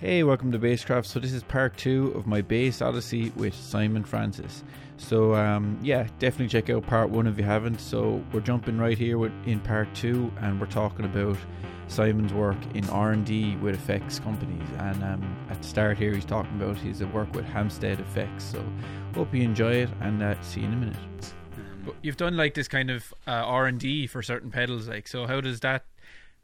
Hey, welcome to Basscraft. So this is part two of my bass odyssey with Simon Francis. So um, yeah, definitely check out part one if you haven't. So we're jumping right here with, in part two, and we're talking about Simon's work in R and D with effects companies. And um, at the start here, he's talking about his work with Hamstead Effects. So hope you enjoy it, and uh, see you in a minute. But you've done like this kind of uh, R and D for certain pedals, like so. How does that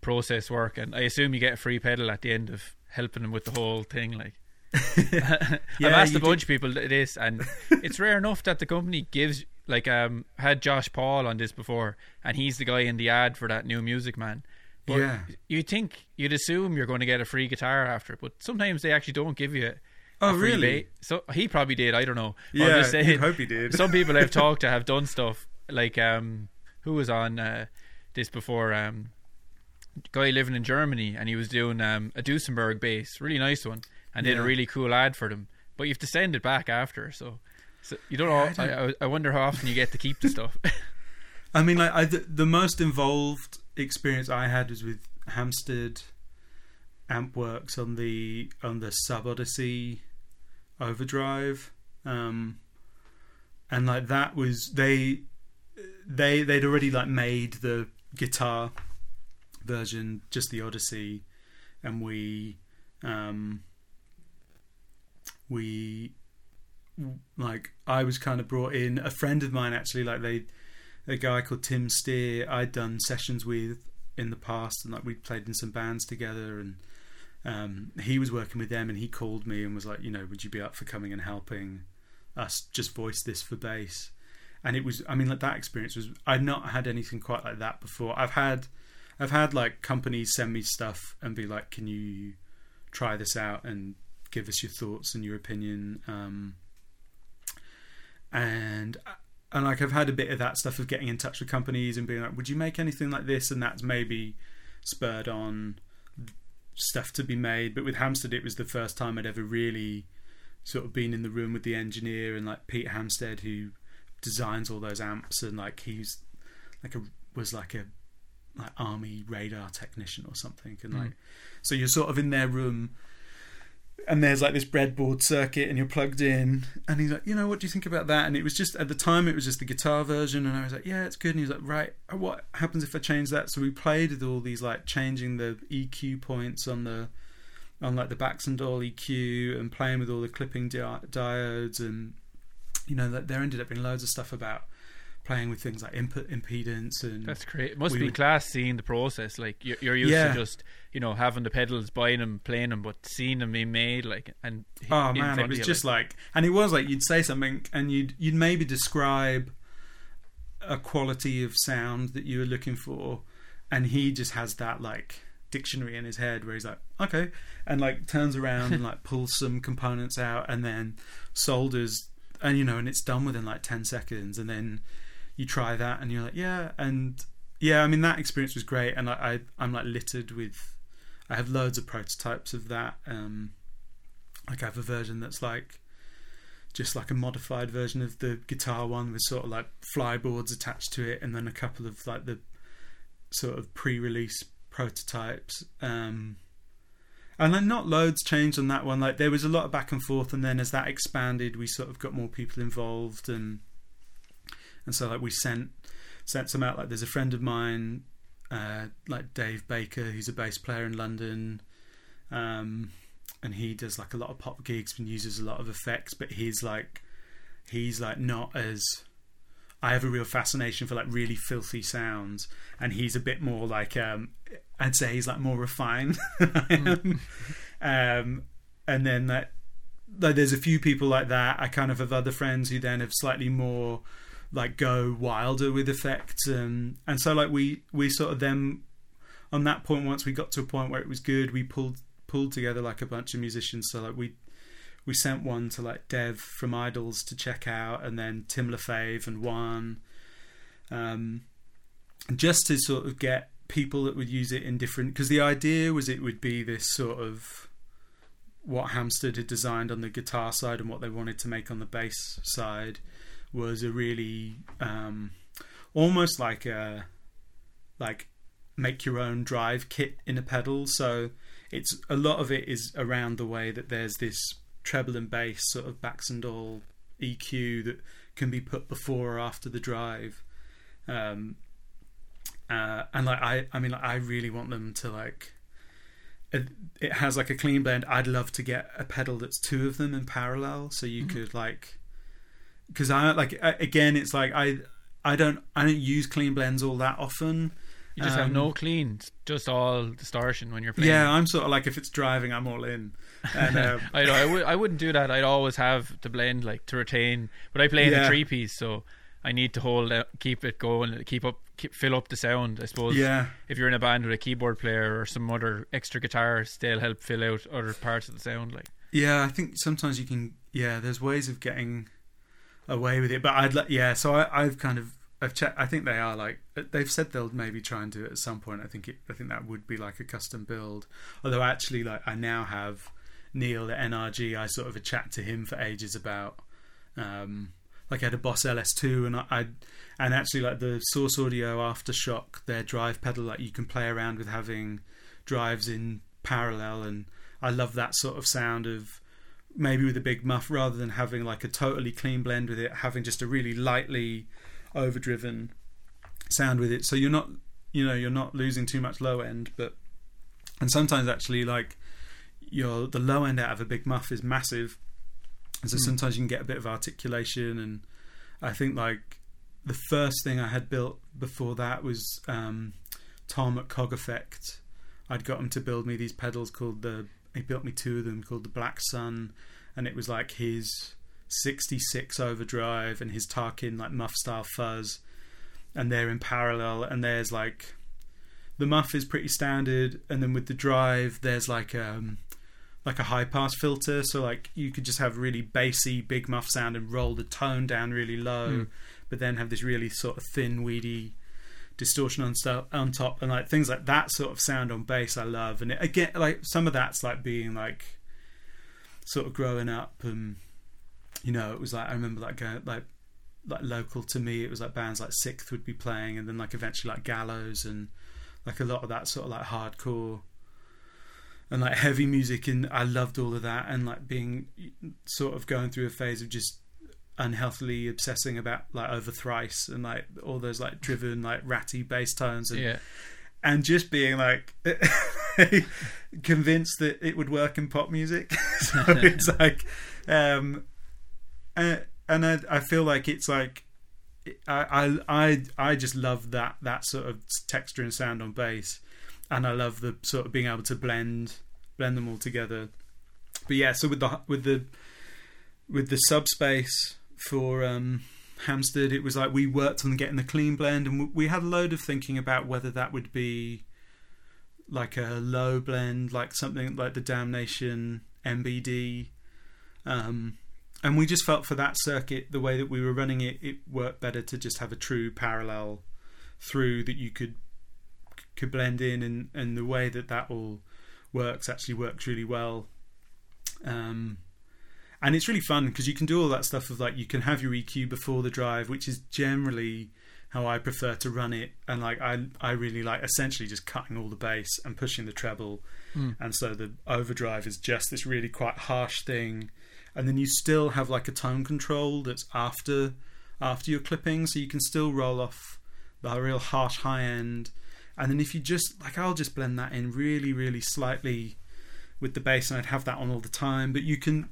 process work? And I assume you get a free pedal at the end of helping him with the whole thing. Like, I've asked a bunch of people this, and it's rare enough that the company gives. Like, um, had Josh Paul on this before, and he's the guy in the ad for that new Music Man. But Yeah. you think you'd assume you're going to get a free guitar after, it, but sometimes they actually don't give you. It. Oh, really? ba- so he probably did. I don't know. But I'm just saying, you'd hope he did. Some people I've talked to have done stuff like um, who was on uh, this before? Um, guy living in Germany, and he was doing um, a Duesenberg bass, really nice one, and did a really cool ad for them. But you have to send it back after, so. So you don't know. Yeah, I I, don't- I, I wonder how often you get to keep the stuff. I mean, like I, the, the most involved experience I had was with Hamstead Ampworks on the on the Sub Odyssey Overdrive, um, and like that was they they they'd already like made the guitar version, just the Odyssey, and we um, we like I was kind of brought in. A friend of mine actually, like they a guy called Tim Steer I'd done sessions with in the past and like we played in some bands together and um, he was working with them and he called me and was like you know would you be up for coming and helping us just voice this for bass and it was I mean like that experience was I'd not had anything quite like that before I've had I've had like companies send me stuff and be like can you try this out and give us your thoughts and your opinion um, and and like I've had a bit of that stuff of getting in touch with companies and being like, would you make anything like this? And that's maybe spurred on stuff to be made. But with Hamstead, it was the first time I'd ever really sort of been in the room with the engineer and like Pete Hamstead, who designs all those amps, and like he's like a was like a like army radar technician or something, and like so you're sort of in their room and there's like this breadboard circuit and you're plugged in and he's like you know what do you think about that? And it was just at the time it was just the guitar version and i was like yeah it's good and he was like right uh, what happens if i change that? So we played with all these like changing the eq points on the on like the Baxandall eq and playing with all the clipping di- diodes and you know that there ended up being loads of stuff about playing with things like input impedance and That's great. It must We be would- class seeing the process. Like you're, you're used Yeah. to just you know having the pedals, buying them, playing them, but seeing them being made like and Oh man, it was just like, and it was like you'd say something, and you'd you'd maybe describe a quality of sound that you were looking for, and he just has that like dictionary in his head where he's like, okay, and like turns around and like pulls some components out, and then solders, and you know, and it's done within like ten seconds, and then you try that, and you're like, yeah, and yeah, I mean that experience was great, and I, I I'm like littered with, I have loads of prototypes of that. Um, like I have a version that's like just like a modified version of the guitar one with sort of like flyboards attached to it and then a couple of like the sort of pre-release prototypes. Um and then not loads changed on that one. Like there was a lot of back and forth and then as that expanded we sort of got more people involved and and so like we sent sent some out. Like there's a friend of mine uh like Dave Baker who's a bass player in London. Um and he does like a lot of pop gigs and uses a lot of effects but he's like he's like not as I have a real fascination for like really filthy sounds. And he's a bit more like um I'd say he's like more refined am. Um and then that like there's a few people like that. I kind of have other friends who then have slightly more like go wilder with effects and and so like we we sort of then on that point once we got to a point where it was good we pulled pulled together like a bunch of musicians. So like we we sent one to like Dev from IDLES to check out and then Tim LaFave and Juan um just to sort of get people that would use it in different because the idea was it would be this sort of what Hamstead had designed on the guitar side and what they wanted to make on the bass side was a really um, almost like a like make your own drive kit in a pedal. So it's a lot of it is around the way that there's this treble and bass sort of Baxandall EQ that can be put before or after the drive. Um, uh, and like I, I mean, like, I really want them to like. It, it has like a clean blend. I'd love to get a pedal that's two of them in parallel, so you Mhm. could like, because I like again, it's like I, I don't, I don't use clean blends all that often. You just have Um, no clean, just all distortion when you're playing. Yeah, I'm sort of like if it's driving, I'm all in. And um, I know. I would. I wouldn't do that. I'd always have the blend like to retain. But I play in Yeah. a three piece, so I need to hold, it, keep it going, keep up, keep, fill up the sound. I suppose. yeah, If you're in a band with a keyboard player or some other extra guitars, they'll help fill out other parts of the sound. Like Yeah, I think sometimes you can. Yeah, there's ways of getting away with it, but I'd like. Yeah, so I, I've kind of. I've checked. I think they are like they've said they'll maybe try and do it at some point. I think it. I think that would be like a custom build. Although actually, like I now have Neil at NRG. I sort of a chat to him for ages about. Um, like I had a Boss LS2, and I, I and actually like the Source Audio Aftershock, their drive pedal, like you can play around with having drives in parallel, and I love that sort of sound of maybe with a big muff rather than having like a totally clean blend with it, having just a really lightly overdriven sound with it. So you're not, you know, you're not losing too much low end, but and sometimes actually like your the low end out of a big muff is massive, and so Hmm. sometimes you can get a bit of articulation. And I think like the first thing I had built before that was um, Tom at Cog Effect. I'd got him to build me these pedals called the. He built me two of them called the Black Sun, and it was like his 66 overdrive and his Tarkin like muff style fuzz, and they're in parallel. And there's like the muff is pretty standard, and then with the drive there's like um like a high pass filter, so like you could just have really bassy big muff sound and roll the tone down really low, Hmm. but then have this really sort of thin weedy distortion on stuff on top and like things like that sort of sound on bass I love. And it, again like some of that's like being like sort of growing up and you know it was like I remember like going like like local to me it was like bands like Sixth would be playing and then like eventually like Gallows and like a lot of that sort of like hardcore and like heavy music. And I loved all of that and like being sort of going through a phase of just unhealthily obsessing about like over thrice and like all those like driven like ratty bass tones and yeah, and just being like convinced that it would work in pop music. so it's like, um, uh, and I, I feel like it's like, I, I I I just love that that sort of texture and sound on bass, and I love the sort of being able to blend blend them all together. But yeah, so with the with the with the subspace for um, Hamstead, it was like we worked on getting the clean blend, and we had a load of thinking about whether that would be like a low blend, like something like the Damnation MBD. Um, and we just felt for that circuit, the way that we were running it, it worked better to just have a true parallel through that you could could blend in, and and the way that that all works actually works really well. Um, and it's really fun because you can do all that stuff of like you can have your EQ before the drive, which is generally how I prefer to run it. And like I I really like essentially just cutting all the bass and pushing the treble, Hmm. and so the overdrive is just this really quite harsh thing, and then you still have like a tone control that's after after your clipping, so you can still roll off the real harsh high end. And then if you just like I'll just blend that in really really slightly with the bass, and I'd have that on all the time. But you can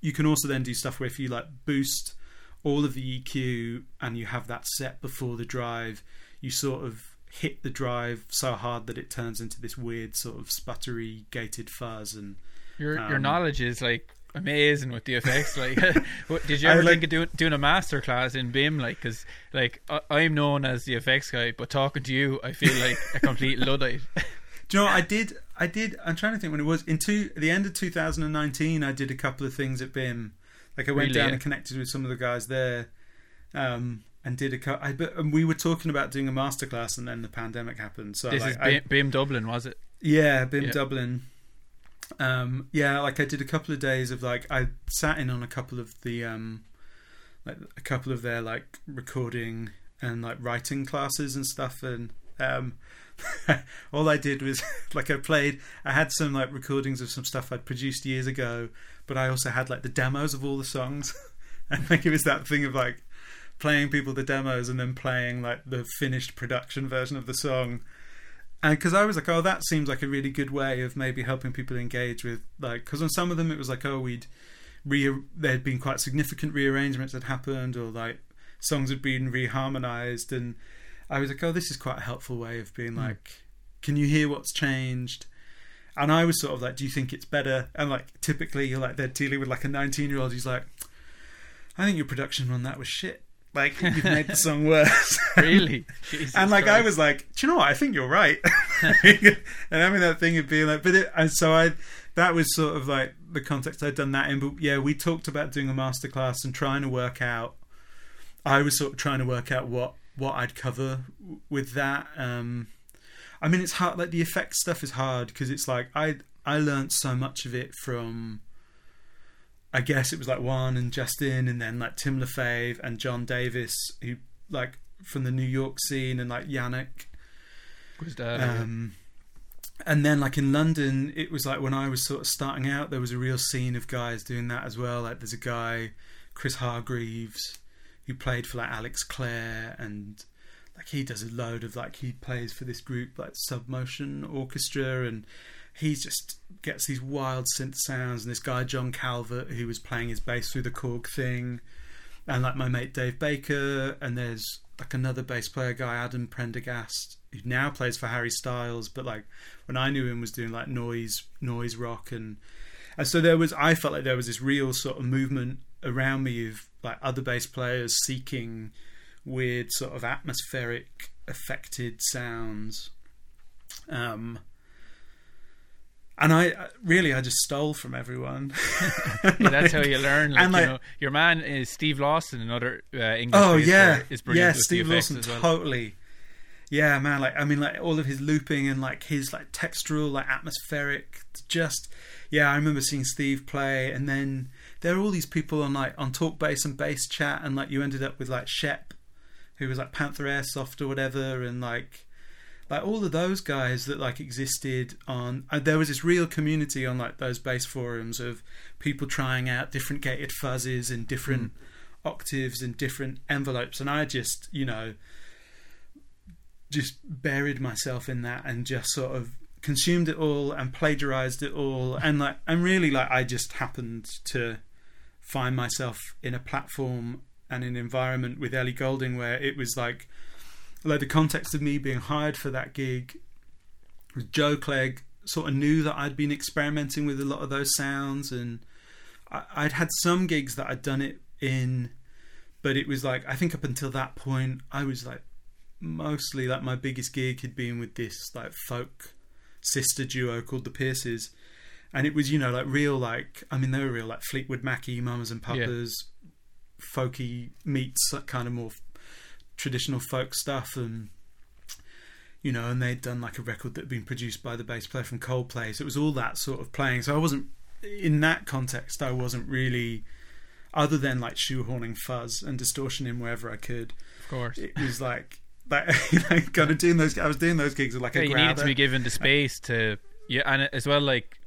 you can also then do stuff where if you like boost all of the EQ and you have that set before the drive, you sort of hit the drive so hard that it turns into this weird sort of sputtery gated fuzz and your your Um, knowledge is like amazing with the effects. Like, did you ever like- think of doing doing a master class in BIMM? Like, because like I, I'm known as the effects guy, but talking to you, I feel like a complete luddite. Do you know what I did? I did. I'm trying to think when it was in two the end of 2019. I did a couple of things at BIMM. Like I went Really, down and connected with some of the guys there, um, and did a. cou- I but and we were talking about doing a masterclass, and then the pandemic happened. So this like, is I- BIMM, BIMM Dublin, was it? Yeah, BIMM Yeah. Dublin. Um, yeah, like I did a couple of days of like I sat in on a couple of the um, like a couple of their like recording and like writing classes and stuff, and um, all I did was like I played. I had some like recordings of some stuff I'd produced years ago, but I also had like the demos of all the songs. and like it was that thing of like playing people the demos and then playing like the finished production version of the song. And because I was like, oh, that seems like a really good way of maybe helping people engage with like, because on some of them it was like, oh, we'd re there had been quite significant rearrangements that happened, or like songs had been reharmonized, and I was like, oh, this is quite a helpful way of being hmm. like, can you hear what's changed? And I was sort of like, do you think it's better? And like, typically, you're like, they're dealing with like a 19 year old who's like, I think your production on that was shit. Like, you've made the song worse. really? Jesus and like, I was like, do you know what? I think you're right. and having that thing of being like, but it, and so I, that was sort of like the context I'd done that in. But yeah, we talked about doing a masterclass and trying to work out. I was sort of trying to work out what what I'd cover w- with that. Um, I mean, it's hard. Like the effects stuff is hard because it's like I I learned so much of it from. I guess it was like Juan and Justin, and then like Tim LaFave and John Davis, who like from the New York scene, and like Yannick. Um, and then like in London, it was like when I was sort of starting out, there was a real scene of guys doing that as well. Like there's a guy, Chris Hargreaves, who played for like Alex Clare, and like he does a load of like he plays for this group like Submotion Orchestra, and he just gets these wild synth sounds. And this guy John Calvert, who was playing his bass through the Korg thing, and like my mate Dave Baker, and there's like another bass player guy Adam Prendergast who now plays for Harry Styles, but like when I knew him was doing like noise noise rock and and so there was I felt like there was this real sort of movement around me of like other bass players seeking weird sort of atmospheric affected sounds. Um and I I- really I just stole from everyone. yeah, that's how you learn. Like, and, you know, your man is Steve Lawson, another uh, English. Oh bass yeah, player, is brilliant yeah. Steve Lawson well. totally. Yeah, man. Like I mean, like all of his looping and like his like textural, like atmospheric. Just yeah, I remember seeing Steve play, and then there are all these people on like on Talk Bass and Bass Chat, and like you ended up with like Shep, who was like Panther Airsoft or whatever, and like like all of those guys that like existed on uh, there was this real community on like those bass forums of people trying out different gated fuzzes and different octaves and different envelopes and i just you know just buried myself in that and just sort of consumed it all and plagiarized it all. And like and really like i just happened to find myself in a platform and an environment with Ellie Goulding where it was like like the context of me being hired for that gig Joe Clegg sort of knew that I'd been experimenting with a lot of those sounds. And I, I'd had some gigs that I'd done it in but it was like I think up until that point I was like mostly like my biggest gig had been with this like folk sister duo called the Pierces and it was you know like real like I mean they were real like Fleetwood Mackie Mamas and Yeah. Papas folky meets that kind of more traditional folk stuff and you know and they'd done like a record that had been produced by the bass player from Coldplay so it was all that sort of playing so I wasn't in that context I wasn't really other than like shoehorning fuzz and distortion in wherever I could Of course. it was like like, like kind of doing those I was doing those gigs with like Yeah, a you needed to be given the space to yeah, and as well like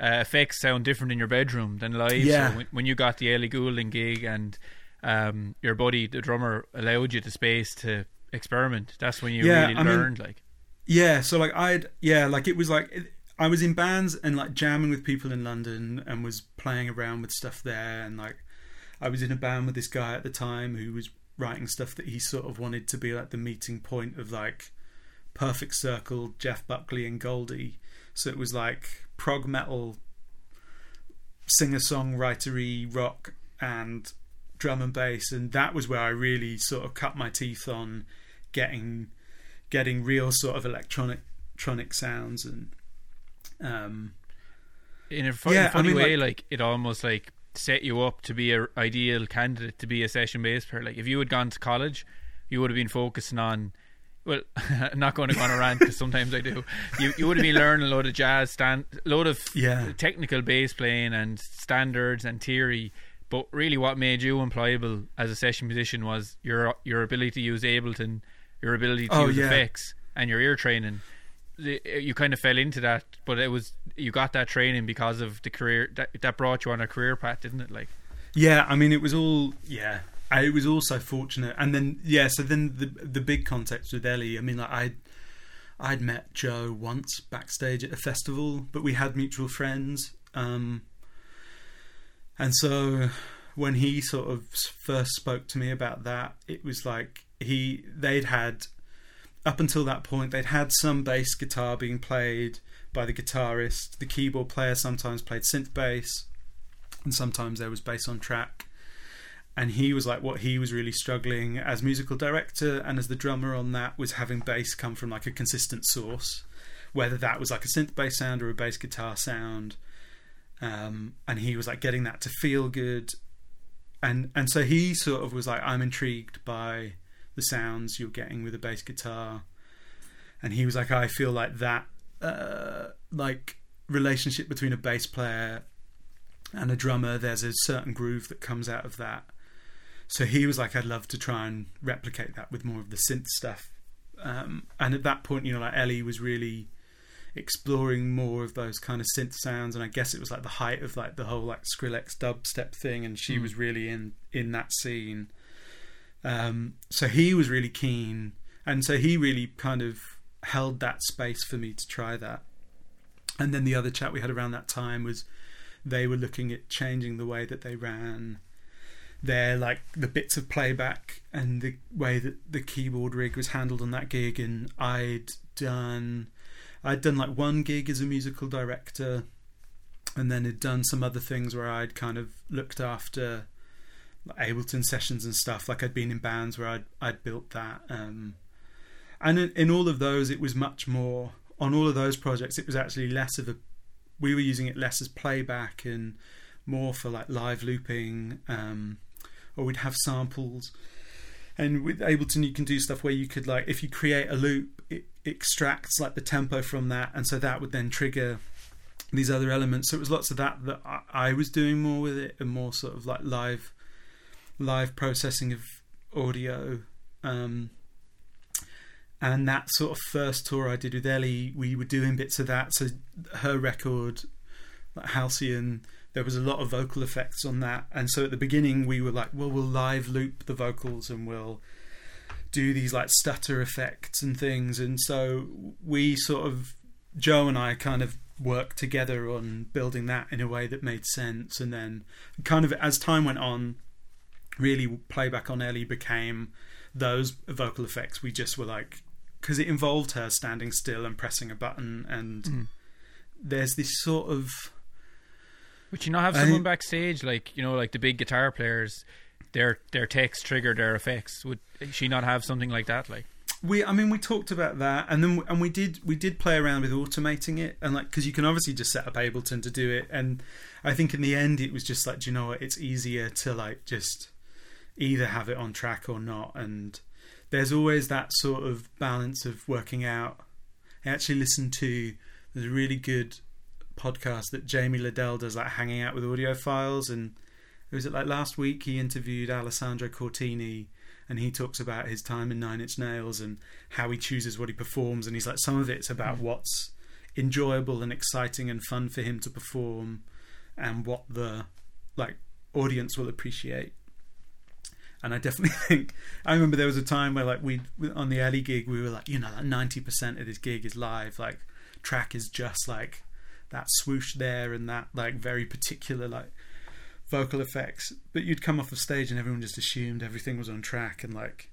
uh, effects sound different in your bedroom than live. Yeah. So when, when you got the Ellie Goulding gig and um, your buddy, the drummer, allowed you the space to experiment, that's when you Yeah, really I mean- like, Yeah, so like I'd yeah, like it was like it, I was in bands and like jamming with people in London and was playing around with stuff there and like I was in a band with this guy at the time who was writing stuff that he sort of wanted to be like the meeting point of like Perfect Circle, Jeff Buckley and Goldie. So it was like prog metal singer songwritery rock and drum and bass and that was where I really sort of cut my teeth on getting getting real sort of electronic electronic sounds and um in a, fu- in Yeah, a I funny mean, way, like- like, it almost like set you up to be a ideal candidate to be a session bass player. Like if you had gone to college, you would have been focusing on. Well, I'm not going to go on a rant because sometimes I do. You you would have been learning a lot of jazz, stand, a load of Yeah. technical bass playing and standards and theory. But really, what made you employable as a session musician was your your ability to use Ableton, your ability to Oh, use yeah. effects, and your ear training, you kind of fell into that. But it was you got that training because of the career that that brought you on a career path, didn't it? Like, Yeah, I mean, it was all yeah. I, it was also fortunate, and then yeah. So then the the big context with Ellie. I mean, like I, I'd met Joe once backstage at a festival, but we had mutual friends. Um, and so when he sort of first spoke to me about that, it was like he they'd had up until that point they'd had some bass guitar being played by the guitarist. The keyboard player sometimes played synth bass, and sometimes there was bass on track. And he was like, what he was really struggling as musical director and as the drummer on that was having bass come from like a consistent source, whether that was like a synth bass sound or a bass guitar sound. Um, and he was like getting that to feel good, and and so he sort of was like, I'm intrigued by the sounds you're getting with a bass guitar, and he was like, I feel like that uh, like relationship between a bass player and a drummer. There's a certain groove that comes out of that. So he was like, I'd love to try and replicate that with more of the synth stuff. Um, and at that point, you know, like Ellie was really exploring more of those kind of synth sounds and I guess it was like the height of like the whole like Skrillex dubstep thing and she Mm. was really in in that scene um so he was really keen and so he really kind of held that space for me to try that. And then the other chat we had around that time was they were looking at changing the way that they ran their like the bits of playback and the way that the keyboard rig was handled on that gig. And I'd done I'd done like one gig as a musical director, and then had done some other things where I'd kind of looked after Ableton sessions and stuff. Like I'd been in bands where I'd I'd built that, um, and in, in all of those, it was much more. On all of those projects, it was actually less of a. We were using it less as playback and more for like live looping, um, or we'd have samples. And with Ableton, you can do stuff where you could like, if you create a loop, it extracts like the tempo from that, and so that would then trigger these other elements. So it was lots of that that I, I was doing more with it, and more sort of like live, live processing of audio. Um, and that sort of first tour I did with Ellie, we were doing bits of that. So her record, like Halcyon, there was a lot of vocal effects on that. And so at the beginning, we were like, well, we'll live loop the vocals and we'll do these like stutter effects and things. And so we sort of, Joe and I kind of worked together on building that in a way that made sense. And then, kind of as time went on, really playback on Ellie became those vocal effects. We just were like, because it involved her standing still and pressing a button. And Mm. there's this sort of. Would you not have someone think- backstage like you know, like the big guitar players? Their their takes trigger their effects. Would she not have something like that? Like, We, I mean, we talked about that, and then and we did we did play around with automating it, and like because you can obviously just set up Ableton to do it, and I think in the end it was just like, do you know what? It's easier to like just either have it on track or not, and there's always that sort of balance of working out. I actually listened to there's a really good podcast that Jamie Lidell does, like hanging out with Audiophiles, and it was like last week he interviewed Alessandro Cortini and he talks about his time in Nine Inch Nails and how he chooses what he performs. And he's like, some of it's about what's enjoyable and exciting and fun for him to perform, and what the like audience will appreciate. And I definitely think I remember there was a time where like we on the early gig we were like, you know, like ninety percent of this gig is live. Like track is just like that swoosh there and that like very particular like vocal effects but you'd come off of stage and everyone just assumed everything was on track and like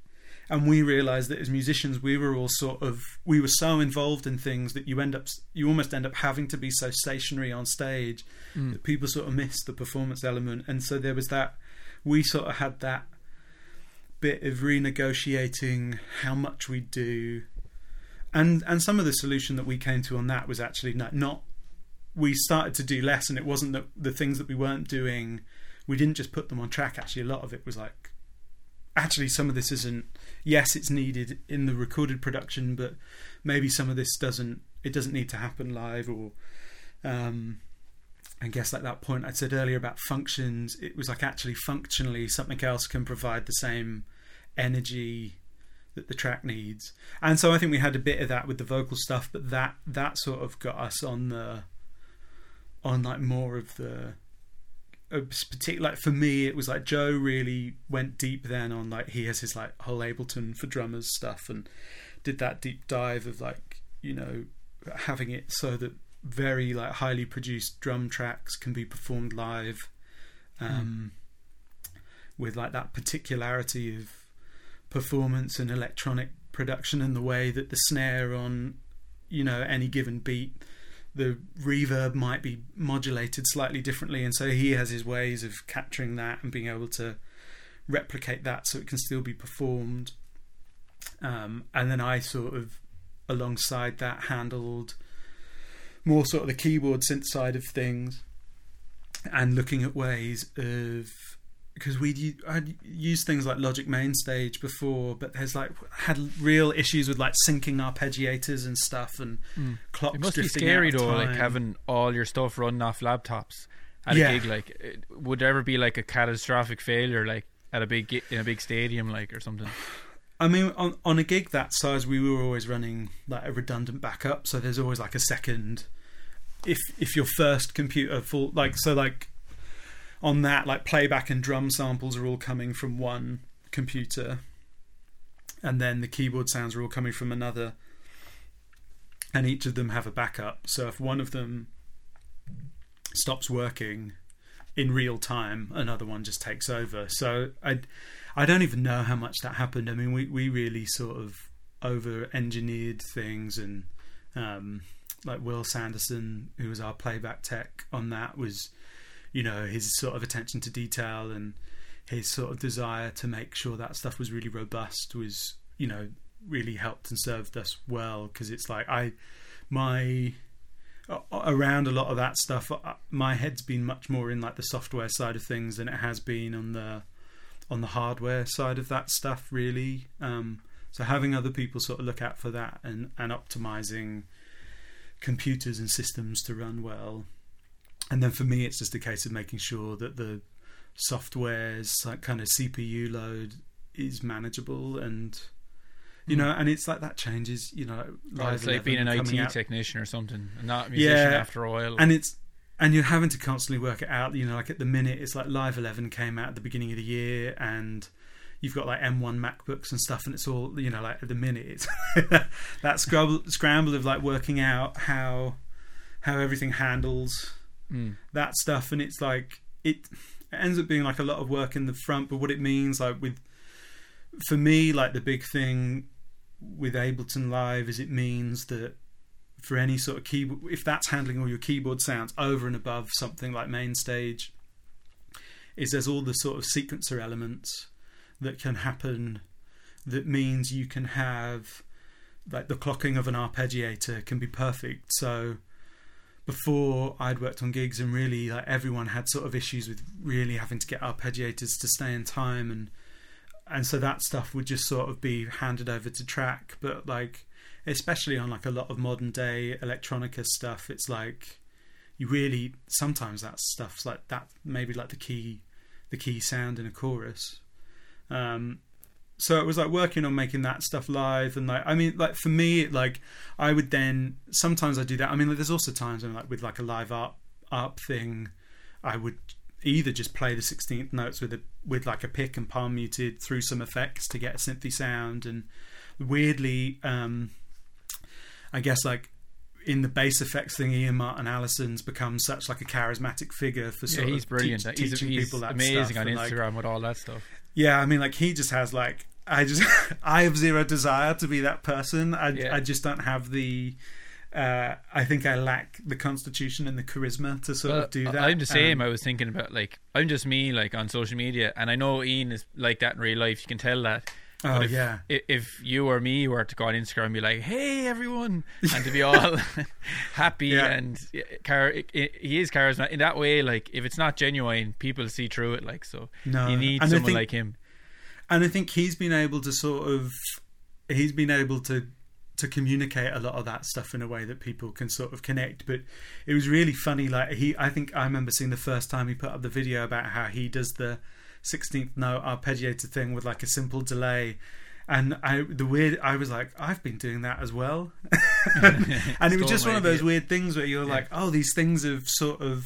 and we realized that as musicians we were all sort of we were so involved in things that you end up you almost end up having to be so stationary on stage Mm. that people sort of miss the performance element and so there was that we sort of had that bit of renegotiating how much we do. And and some of the solution that we came to on that was actually not, not we started to do less and it wasn't that the things that we weren't doing we didn't just put them on track. Actually a lot of it was like actually some of this isn't yes it's needed in the recorded production but maybe some of this doesn't it doesn't need to happen live or um I guess like that point I said earlier about functions it was like actually functionally something else can provide the same energy that the track needs. And so I think we had a bit of that with the vocal stuff, but that that sort of got us on the on like more of the particular like for me it was like joe really went deep then on like he has his like whole ableton for drummers stuff and did that deep dive of like you know having it so that very like highly produced drum tracks can be performed live um, mm. with like that particularity of performance and electronic production and the way that the snare on you know any given beat the reverb might be modulated slightly differently, and so he has his ways of capturing that and being able to replicate that so it can still be performed. Um, and then I sort of, alongside that, handled more sort of the keyboard synth side of things and looking at ways of because we'd I'd used things like Logic Mainstage before, but there's like had real issues with like syncing arpeggiators and stuff and mm. clocks. It must be scary though, like having all your stuff running off laptops at yeah. a gig. Like, it, would there ever be like a catastrophic failure, like at a big in a big stadium, like or something? I mean, on on a gig that size, we were always running like a redundant backup, so there's always like a second. If if your first computer full like so like on that, like playback and drum samples are all coming from one computer, and then the keyboard sounds are all coming from another, and each of them have a backup. So if one of them stops working in real time, another one just takes over. So I, I don't even know how much that happened. I mean, we we really sort of over engineered things and. Um, like Will Sanderson, who was our playback tech on that, was you know his sort of attention to detail and his sort of desire to make sure that stuff was really robust was you know really helped and served us well. Because it's like I my around a lot of that stuff uh, my head's been much more in like the software side of things than it has been on the on the hardware side of that stuff really. Um, so having other people sort of look out for that and and optimizing computers and systems to run well and then for me, it's just a case of making sure that the software's like kind of CPU load is manageable and you hmm. know, and it's like that changes. You know, live it's like being an IT out. technician or something, and not a musician yeah, after while. And it's and you're having to constantly work it out. You know, like at the minute, it's like Live 11 came out at the beginning of the year, and you've got like M1 MacBooks and stuff, and it's all you know, like at the minute, it's that scramble, scramble of like working out how how everything handles mm. that stuff, and it's like it, it ends up being like a lot of work in the front, but what it means, like with for me, like the big thing with Ableton Live is it means that for any sort of keyboard, if that's handling all your keyboard sounds over and above something like main stage is there's all the sort of sequencer elements that can happen that means you can have like the clocking of an arpeggiator can be perfect. So before I'd worked on gigs and really like everyone had sort of issues with really having to get arpeggiators to stay in time and and so that stuff would just sort of be handed over to track but like especially on like a lot of modern day electronica stuff it's like you really sometimes that stuff's like that maybe like the key the key sound in a chorus um so it was like working on making that stuff live and like i mean like for me like i would then sometimes i do that i mean like, there's also times when like with like a live art up thing i would either just play the 16th notes with a with like a pick and palm muted through some effects to get a synthy sound and weirdly um i guess like in the bass effects thing, Ian Martin Allison's become such like a charismatic figure for sort yeah, he's of brilliant. Teach, he's, teaching he's people that amazing stuff on and, Instagram like, with all that stuff. Yeah, I mean, like he just has like I just I have zero desire to be that person. I yeah. I just don't have the. Uh, I think I lack the constitution and the charisma to sort well, of do that. I'm the same. Um, I was thinking about like I'm just me, like on social media, and I know Ian is like that in real life. You can tell that. Oh if, yeah. If you or me were to go on Instagram and be like, "Hey everyone," and to be all happy yeah. and car- he is charismatic in that way. Like if it's not genuine, people see through it. Like so, no. you need and someone think, like him and I think he's been able to sort of he's been able to to communicate a lot of that stuff in a way that people can sort of connect. But it was really funny. Like he, I think I remember seeing the first time he put up the video about how he does the 16th note arpeggiated thing with like a simple delay. and I the weird I was like I've been doing that as well, and it was just one of those weird things where you're Yeah. like oh these things have sort of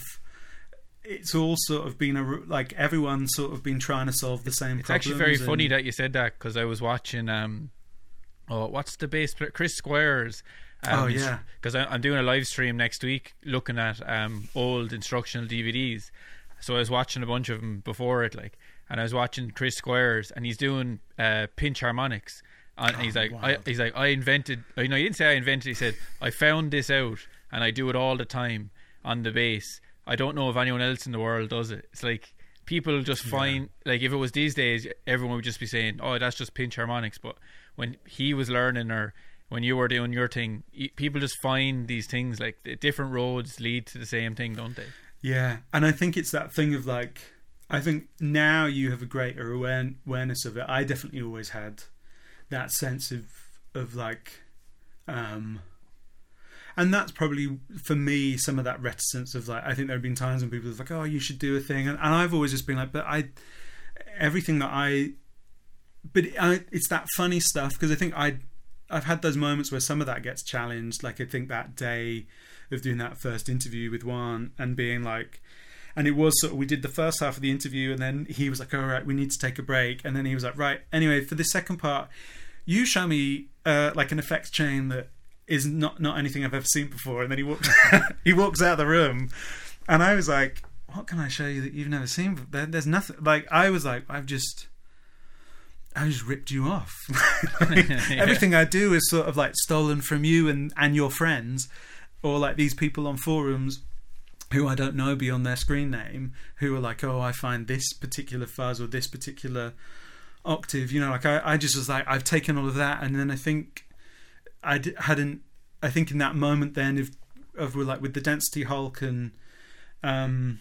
it's all sort of been a like everyone's sort of been trying to solve the same. It's actually very problems funny that you said that because I was watching. Um, oh, what's the bass player? Chris Squares. Um, Oh, yeah. Because I'm doing a live stream next week looking at um, old instructional DVDs. So I was watching a bunch of them before it, like, and I was watching Chris Squares, and he's doing uh, pinch harmonics. And he's Oh, like, I, he's like, I invented. I know he didn't say I invented. He said I found this out, and I do it all the time on the bass. I don't know if anyone else in the world does it. It's like people just find like if it was these days, everyone would just be saying, "Oh, that's just pinch harmonics." But when he was learning, or when you were doing your thing, people just find these things like the different roads lead to the same thing, don't they? Yeah, and I think it's that thing of like, I think now you have a greater awareness of it. I definitely always had that sense of of like, um, and that's probably for me some of that reticence of like. I think there have been times when people are like, "Oh, you should do a thing," and, and I've always just been like, "But I, everything that I, but I, it's that funny stuff because I think I." I've had those moments where some of that gets challenged. Like I think that day of doing that first interview with Juan and being like, and it was sort of we did the first half of the interview and then he was like, all right, we need to take a break, and then he was like, right, anyway, for the second part, you show me uh, like an effects chain that is not not anything I've ever seen before, and then he walks he walks out of the room, and I was like, what can I show you that you've never seen? There, there's nothing. Like I was like, I've just. I just ripped you off. Everything I do is sort of like stolen from you and, and your friends, or like these people on forums who I don't know beyond their screen name, who are like, oh, I find this particular fuzz or this particular octave. You know, like I, I just was like, I've taken all of that, and then I think I d- hadn't. I think in that moment then of of like with the density Hulk and um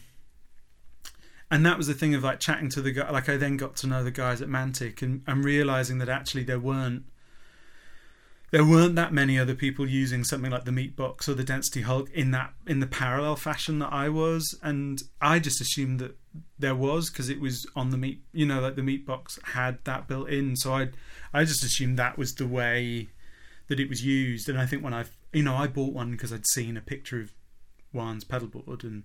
and that was the thing of like chatting to the guy like I then got to know the guys at Mantic and, and realizing that actually there weren't there weren't that many other people using something like the Meatbox or the density hulk in that in the parallel fashion that I was and I just assumed that there was because it was on the meat you know like the Meatbox had that built in so I I just assumed that was the way that it was used and I think when I you know I bought one because I'd seen a picture of Juan's pedalboard and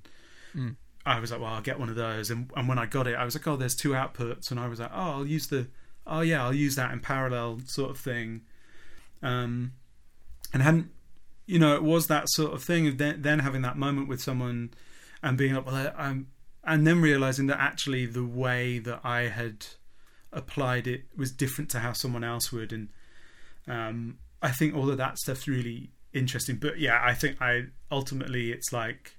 Mm. I was like well I'll get one of those and, and when I got it I was like oh there's two outputs and I was like oh I'll use the oh yeah I'll use that in parallel sort of thing um and hadn't you know it was that sort of thing of then, then having that moment with someone and being like well I, I'm and then realizing that actually the way that I had applied it was different to how someone else would. And um I think all of that stuff's really interesting. But yeah I think I ultimately it's like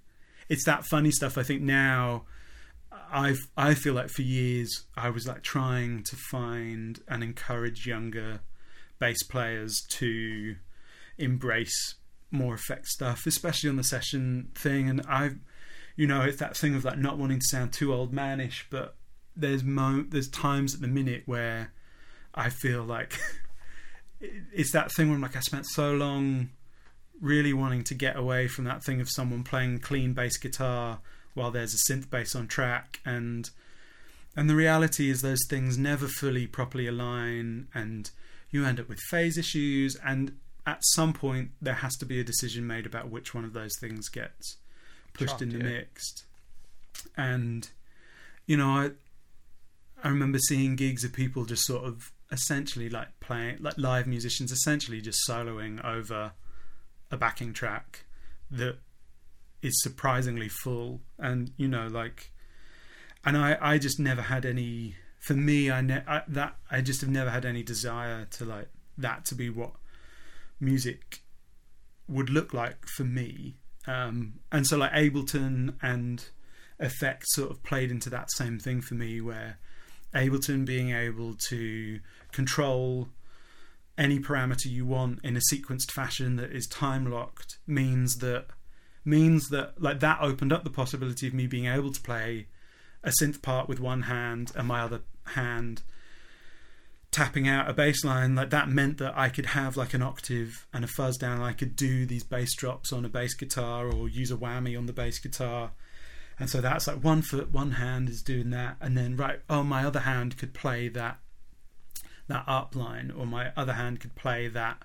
it's that funny stuff. I think now I've I feel like for years I was like trying to find and encourage younger bass players to embrace more effect stuff, especially on the session thing. And I, you know, it's that thing of like not wanting to sound too old manish, but there's mo there's times at the minute where I feel like it's that thing where I'm like I spent so long really wanting to get away from that thing of someone playing clean bass guitar while there's a synth bass on track and and the reality is those things never fully properly align and you end up with phase issues and at some point there has to be a decision made about which one of those things gets pushed Chopped, in the yeah. mixed and you know I I remember seeing gigs of people just sort of essentially like playing like live musicians essentially just soloing over a backing track that is surprisingly full and you know like and I I just never had any for me I, ne- I that I just have never had any desire to like that to be what music would look like for me. Um and so like Ableton and effects sort of played into that same thing for me where Ableton being able to control any parameter you want in a sequenced fashion that is time locked means that means that like that opened up the possibility of me being able to play a synth part with one hand and my other hand tapping out a bass line like that meant that I could have like an octave and a fuzz down I could do these bass drops on a bass guitar or use a whammy on the bass guitar and so that's like one foot one hand is doing that and then right oh my other hand could play that that up line, or my other hand could play that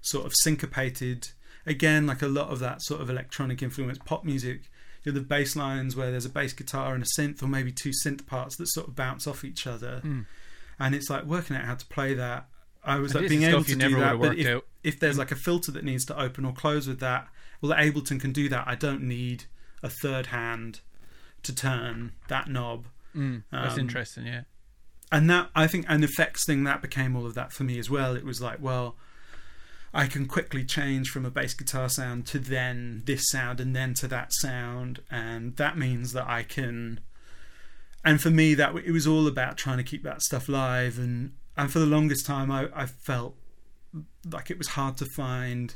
sort of syncopated. Again, like a lot of that sort of electronic influence, pop music. You know, the bass lines where there's a bass guitar and a synth, or maybe two synth parts that sort of bounce off each other, Mm. and it's like working out how to play that. I was And like being able to do that, but if, if there's like a filter that needs to open or close with that, well, Ableton can do that. I don't need a third hand to turn that knob. Mm. That's Um, interesting. Yeah. And that, I think, an effects thing that became all of that for me as well. It was like, well, I can quickly change from a bass guitar sound to then this sound and then to that sound. And that means that I can. And for me, that it was all about trying to keep that stuff live. And, and for the longest time, I, I felt like it was hard to find.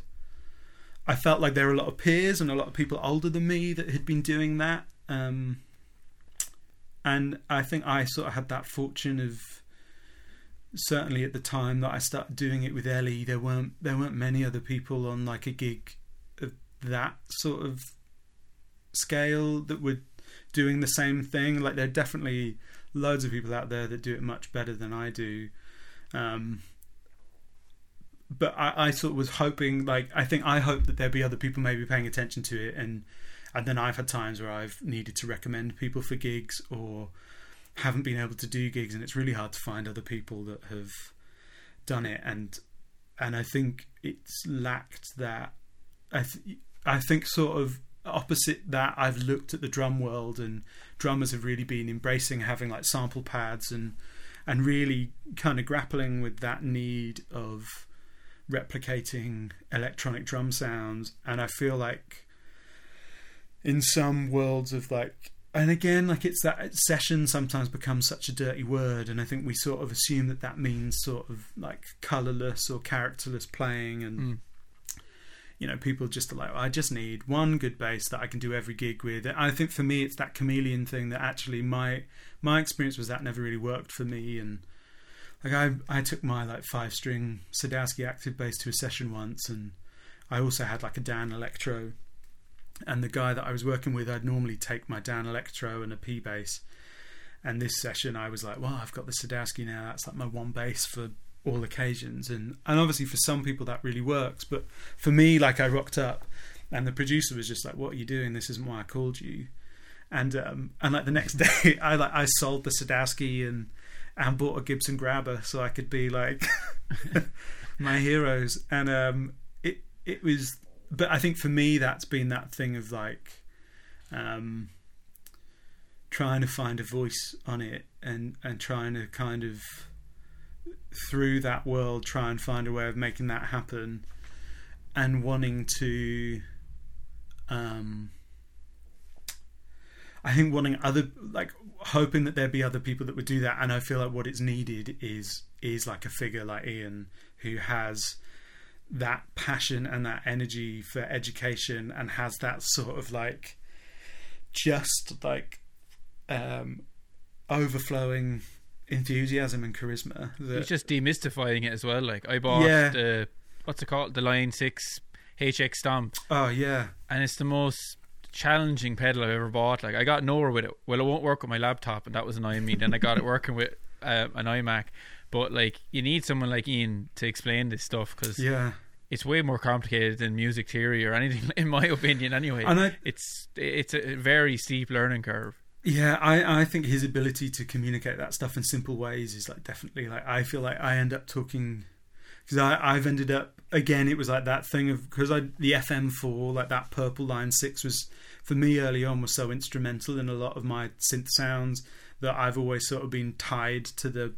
I felt like there were a lot of peers and a lot of people older than me that had been doing that. Um, and I think I sort of had that fortune of certainly at the time that I started doing it with Ellie, there weren't there weren't many other people on like a gig of that sort of scale that were doing the same thing. Like there are definitely loads of people out there that do it much better than I do. Um, but I, I sort of was hoping, like, I think I hope that there'd be other people maybe paying attention to it, and and then I've had times where I've needed to recommend people for gigs or haven't been able to do gigs, and it's really hard to find other people that have done it, and and I think it's lacked that. I th- I think sort of opposite that I've looked at the drum world and drummers have really been embracing having like sample pads and and really kind of grappling with that need of replicating electronic drum sounds and I feel like in some worlds of like and again like it's that session sometimes becomes such a dirty word and I think we sort of assume that that means sort of like colorless or characterless playing and Mm. you know people just are like I just need one good bass that I can do every gig with and I think for me it's that chameleon thing that actually my my experience was that never really worked for me and like I I took my like five string Sadowski active bass to a session once and I also had like a Danelectro and the guy that I was working with I'd normally take my Danelectro and a P bass. And this session I was like well I've got the Sadowski now. That's like my one bass for all occasions. And and obviously for some people that really works but for me like I rocked up and the producer was just like what are you doing? This isn't why I called you. And um and like the next day I like I sold the Sadowski and and bought a Gibson Grabber so I could be like my heroes. And um it it was but I think for me that's been that thing of like um trying to find a voice on it and and trying to kind of through that world try and find a way of making that happen and wanting to um I think wanting other like hoping that there'd be other people that would do that. And I feel like what it's needed is is like a figure like Ian who has that passion and that energy for education and has that sort of like just like um overflowing enthusiasm and charisma that He's just demystifying it as well. Like I bought Yeah. the what's it called, the Line 6 HX Stomp, oh yeah and it's the most challenging pedal I've ever bought. Like I got nowhere with it. Well, it won't work with my laptop, and that was annoying me. then I got it working with uh, an iMac. But like, you need someone like Ian to explain this stuff because yeah it's way more complicated than music theory or anything, in my opinion. Anyway, and I it's it's a very steep learning curve. Yeah, I, I think his ability to communicate that stuff in simple ways is like definitely like I feel like I end up talking because I I've ended up again it was like that thing of because I the FM four like that purple line six was for me early on was so instrumental in a lot of my synth sounds that I've always sort of been tied to the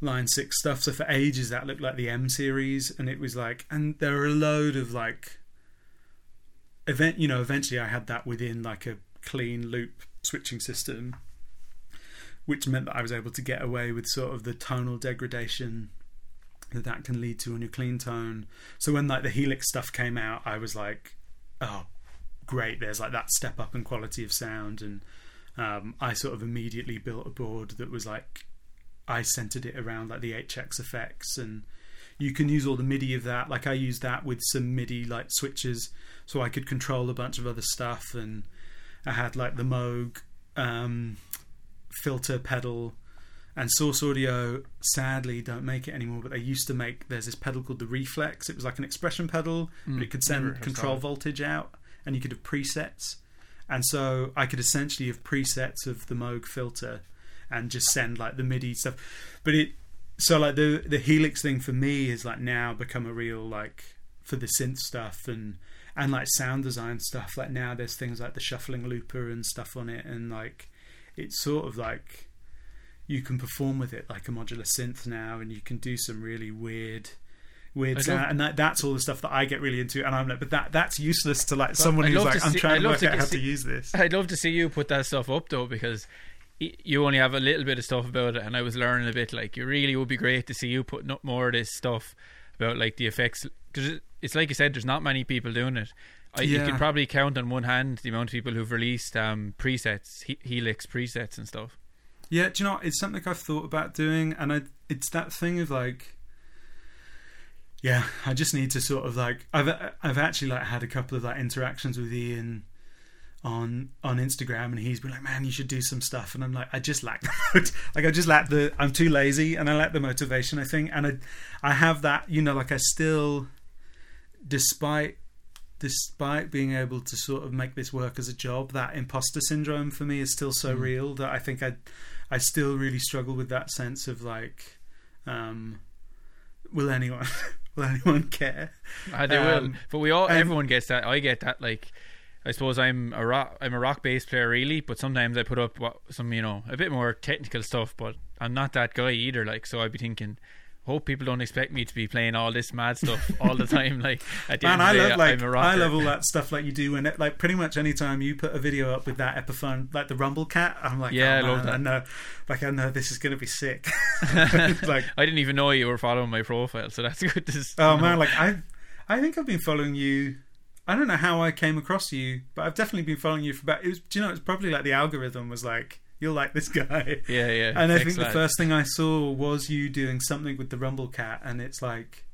line six stuff. So for ages that looked like the M series, and it was like and there are a load of like event you know eventually I had that within like a clean loop switching system, which meant that I was able to get away with sort of the tonal degradation that that can lead to on your clean tone. So when like the Helix stuff came out, I was like, oh, great! There's like that step up in quality of sound, and um, I sort of immediately built a board that was like I centered it around like the HX effects and. You can use all the MIDI of that. Like I used that with some MIDI like switches, so I could control a bunch of other stuff and I had like the Moog um, filter pedal and Source Audio sadly don't make it anymore. But they used to make. There's this pedal called the Reflex. It was like an expression pedal, Mm, but it could never send control voltage out, and you could have presets. And so I could essentially have presets of the Moog filter, and just send like the MIDI stuff. But it so like the the Helix thing for me is like now become a real like for the synth stuff and and like sound design stuff. Like now there's things like the shuffling looper and stuff on it, and like it's sort of like you can perform with it like a modular synth now, and you can do some really weird. Weird sound, and that, that's all the stuff that I get really into, and I'm like, but that that's useless to like someone I'd who's like, I'm see- trying to work to out how to use this. I'd love to see you put that stuff up though, because you only have a little bit of stuff about it, and I was learning a bit. Like, it really would be great to see you putting up more of this stuff about like the effects, because it's like you said, there's not many people doing it. I, You Yeah. could probably count on one hand the amount of people who've released um, presets, he- Helix presets and stuff. Yeah, do you know it's something I've thought about doing, and I it's that thing of like, yeah, I just need to sort of like I've I've actually like had a couple of like interactions with Ian on on Instagram, and he's been like, man, you should do some stuff, and I'm like, I just lack the mot- like I just lack the I'm too lazy, and I lack the motivation, I think, and I I have that you know like I still, despite despite being able to sort of make this work as a job, that imposter syndrome for me is still so Mm. real that I think I I still really struggle with that sense of like, um, will anyone will anyone care? They will, Um, but we all everyone gets that. I get that. Like, I suppose I'm a rock I'm a rock bass player really, but sometimes I put up what, some you know a bit more technical stuff. But I'm not that guy either. Like, so I'd be thinking. Hope people don't expect me to be playing all this mad stuff all the time. Like at the Man, end I of the day, love like I'm a rocker. I love all that stuff like you do when it, like pretty much any time you put a video up with that Epiphone like the Rumblekat, I'm like, Yeah, oh, I love man. I know, like I know this is gonna be sick. like, I didn't even know you were following my profile, so that's good. To, oh know. man, like I, I think I've been following you. I don't know how I came across you, but I've definitely been following you for about. It was, do you know? It's probably like the algorithm was like, you'll like this guy. yeah, yeah. And I think the first thing I saw was you doing something with the Rumblekat, and it's like,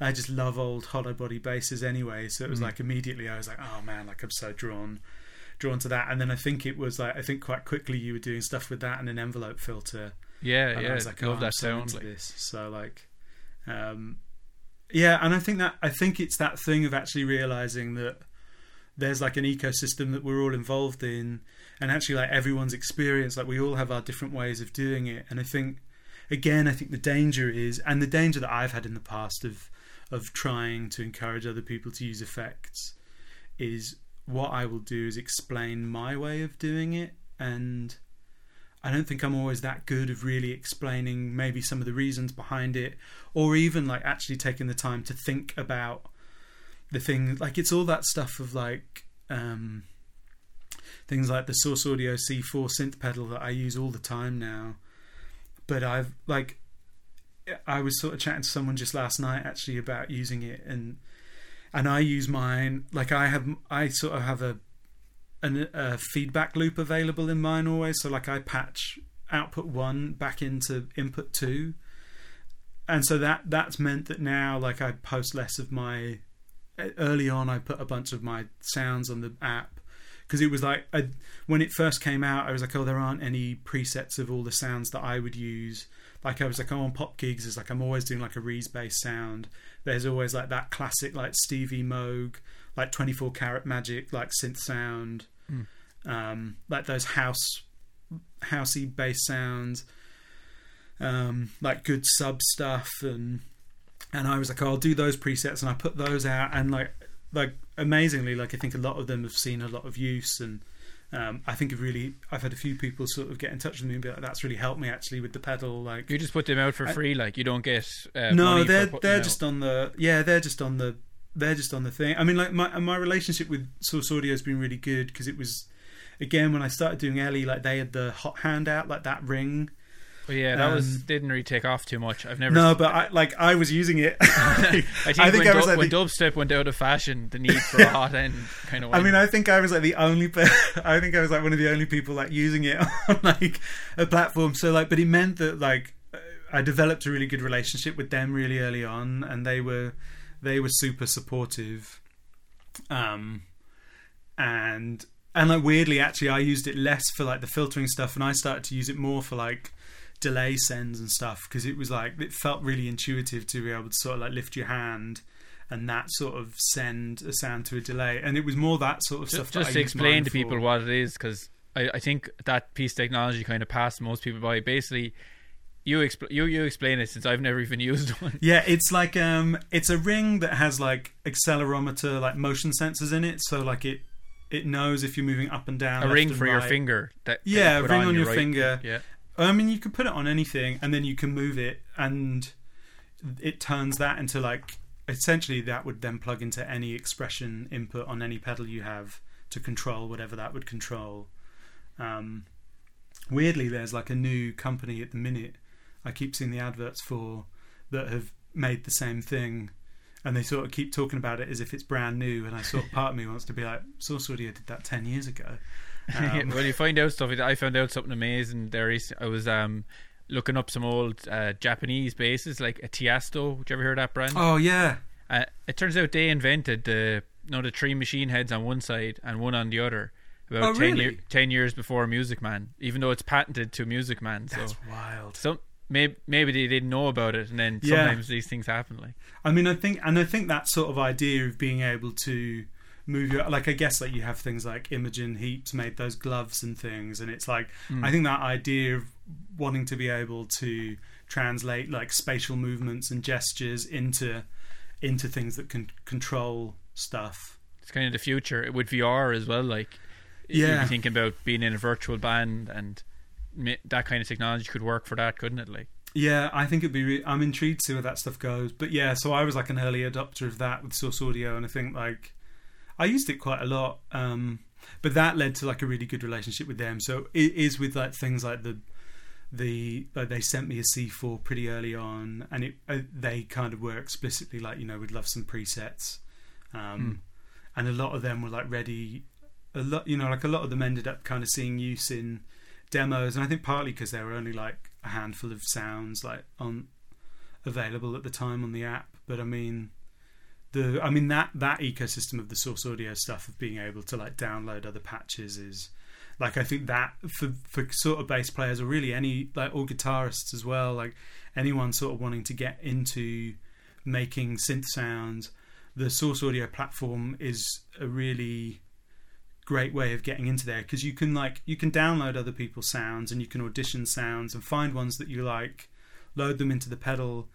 I just love old hollow body basses anyway. So it was Mm. like immediately I was like, oh man, like I'm so drawn, drawn to that. And then I think it was like I think quite quickly you were doing stuff with that and an envelope filter, yeah, and yeah. I was like, love oh, that I'm so sound. into Like, this. So like, um, yeah, and I think that I think it's that thing of actually realizing that there's like an ecosystem that we're all involved in and actually like everyone's experience like we all have our different ways of doing it. And i think again i think the danger is and the danger that i've had in the past of of trying to encourage other people to use effects is what i will do is explain my way of doing it. And I don't think I'm always that good of really explaining maybe some of the reasons behind it, or even like actually taking the time to think about the thing. Like it's all that stuff of like um, things like the Source Audio C4 synth pedal that I use all the time now. But I've like I was sort of chatting to someone just last night actually about using it and and I use mine like I have I sort of have a an, a feedback loop available in mine always. So like I patch output one back into input two, and so that that's meant that now like I post less of my. Early on, I put a bunch of my sounds on the app because it was like I, when it first came out, I was like, oh, there aren't any presets of all the sounds that I would use. Like I was like, oh, on pop gigs, it's like I'm always doing like a Reese based sound. There's always like that classic like Stevie Moog, like 24 karat magic, like synth sound, Mm. um, like those house, housey bass sounds, um, like good sub stuff, and and I was like, oh, I'll do those presets, and I put those out, and like like amazingly, like I think a lot of them have seen a lot of use, and um, I think have really, I've had a few people sort of get in touch with me and be like, that's really helped me actually with the pedal, like you just put them out for I- free, like you don't get uh, no, they're putting they're just on the yeah, they're just on the they're just on the thing. I mean, like my my relationship with Source Audio has been really good because it was again when I started doing Ellie, like they had the hot hand out, like that ring. But yeah, that was um, didn't really take off too much. I've never. No, but I like I was using it. I think, I think when, I was dub- like when the- dubstep went out of fashion, the need for a hot hand kind of. I mean, I think I was like the only. Pe- I think I was like one of the only people like using it on like a platform. So like, but it meant that like I developed a really good relationship with them really early on, and they were they were super supportive. Um, and and like weirdly, actually, I used it less for like the filtering stuff, and I started to use it more for like delay sends and stuff because it was like it felt really intuitive to be able to sort of like lift your hand and that sort of send a sound to a delay and it was more that sort of Ju- stuff Just, to explain to people for. what it is, because I, I think that piece of technology kind of passed most people by. Basically, you expl- you you explain it since I've never even used one. Yeah, it's like um, it's a ring that has like accelerometer, like motion sensors in it. So like it, it knows if you're moving up and down. A ring for your finger. That, that Yeah, a ring on your right- finger. Yeah. I mean, you could put it on anything, and then you can move it, and it turns that into like essentially that would then plug into any expression input on any pedal you have to control whatever that would control. Um, weirdly, there's like a new company at the minute. I keep seeing the adverts for that have made the same thing, and they sort of keep talking about it as if it's brand new. And I sort of part of me wants to be like, Source Audio did that ten years ago. Um, well, you find out stuff. I found out something amazing there. rec- I was um looking up some old uh, Japanese basses like a Teisco. Did you ever hear that brand? oh yeah, Uh, it turns out they invented the you know, the three machine heads on one side and one on the other about Oh, 10, really? year, 10 years before Music Man, even though it's patented to Music Man. So that's wild. some maybe maybe they didn't know about it, and then Yeah. sometimes these things happen. Like I mean, I think, and I think that sort of idea of being able to move your, like, I guess, like you have things like Imogen Heap's made those gloves and things, and it's like, Mm. I think that idea of wanting to be able to translate like spatial movements and gestures into into things that can control stuff. it's kind of the future with VR as well. Like you'd Yeah. be thinking about being in a virtual band, and that kind of technology could work for that, couldn't it? Like Yeah, I think it'd be. Re- I'm intrigued to see where that stuff goes. But yeah, so I was like an early adopter of that with Source Audio, and I think like I used it quite a lot. Um, but that led to like a really good relationship with them. So it is with like things like the the like they sent me a C4 pretty early on, and it uh, they kind of were explicitly like you know we'd love some presets, um, and a lot of them were like ready. A lot, you know, like a lot of them ended up kind of seeing use in demos, and I think partly because there were only like a handful of sounds like on available at the time on the app. But I mean, the I mean that that ecosystem of the source audio stuff of being able to like download other patches is like I think that for for sort of bass players or really any like all guitarists as well, like anyone sort of wanting to get into making synth sounds, the source audio platform is a really great way of getting into there because you can like you can download other people's sounds and you can audition sounds and find ones that you like load them into the pedal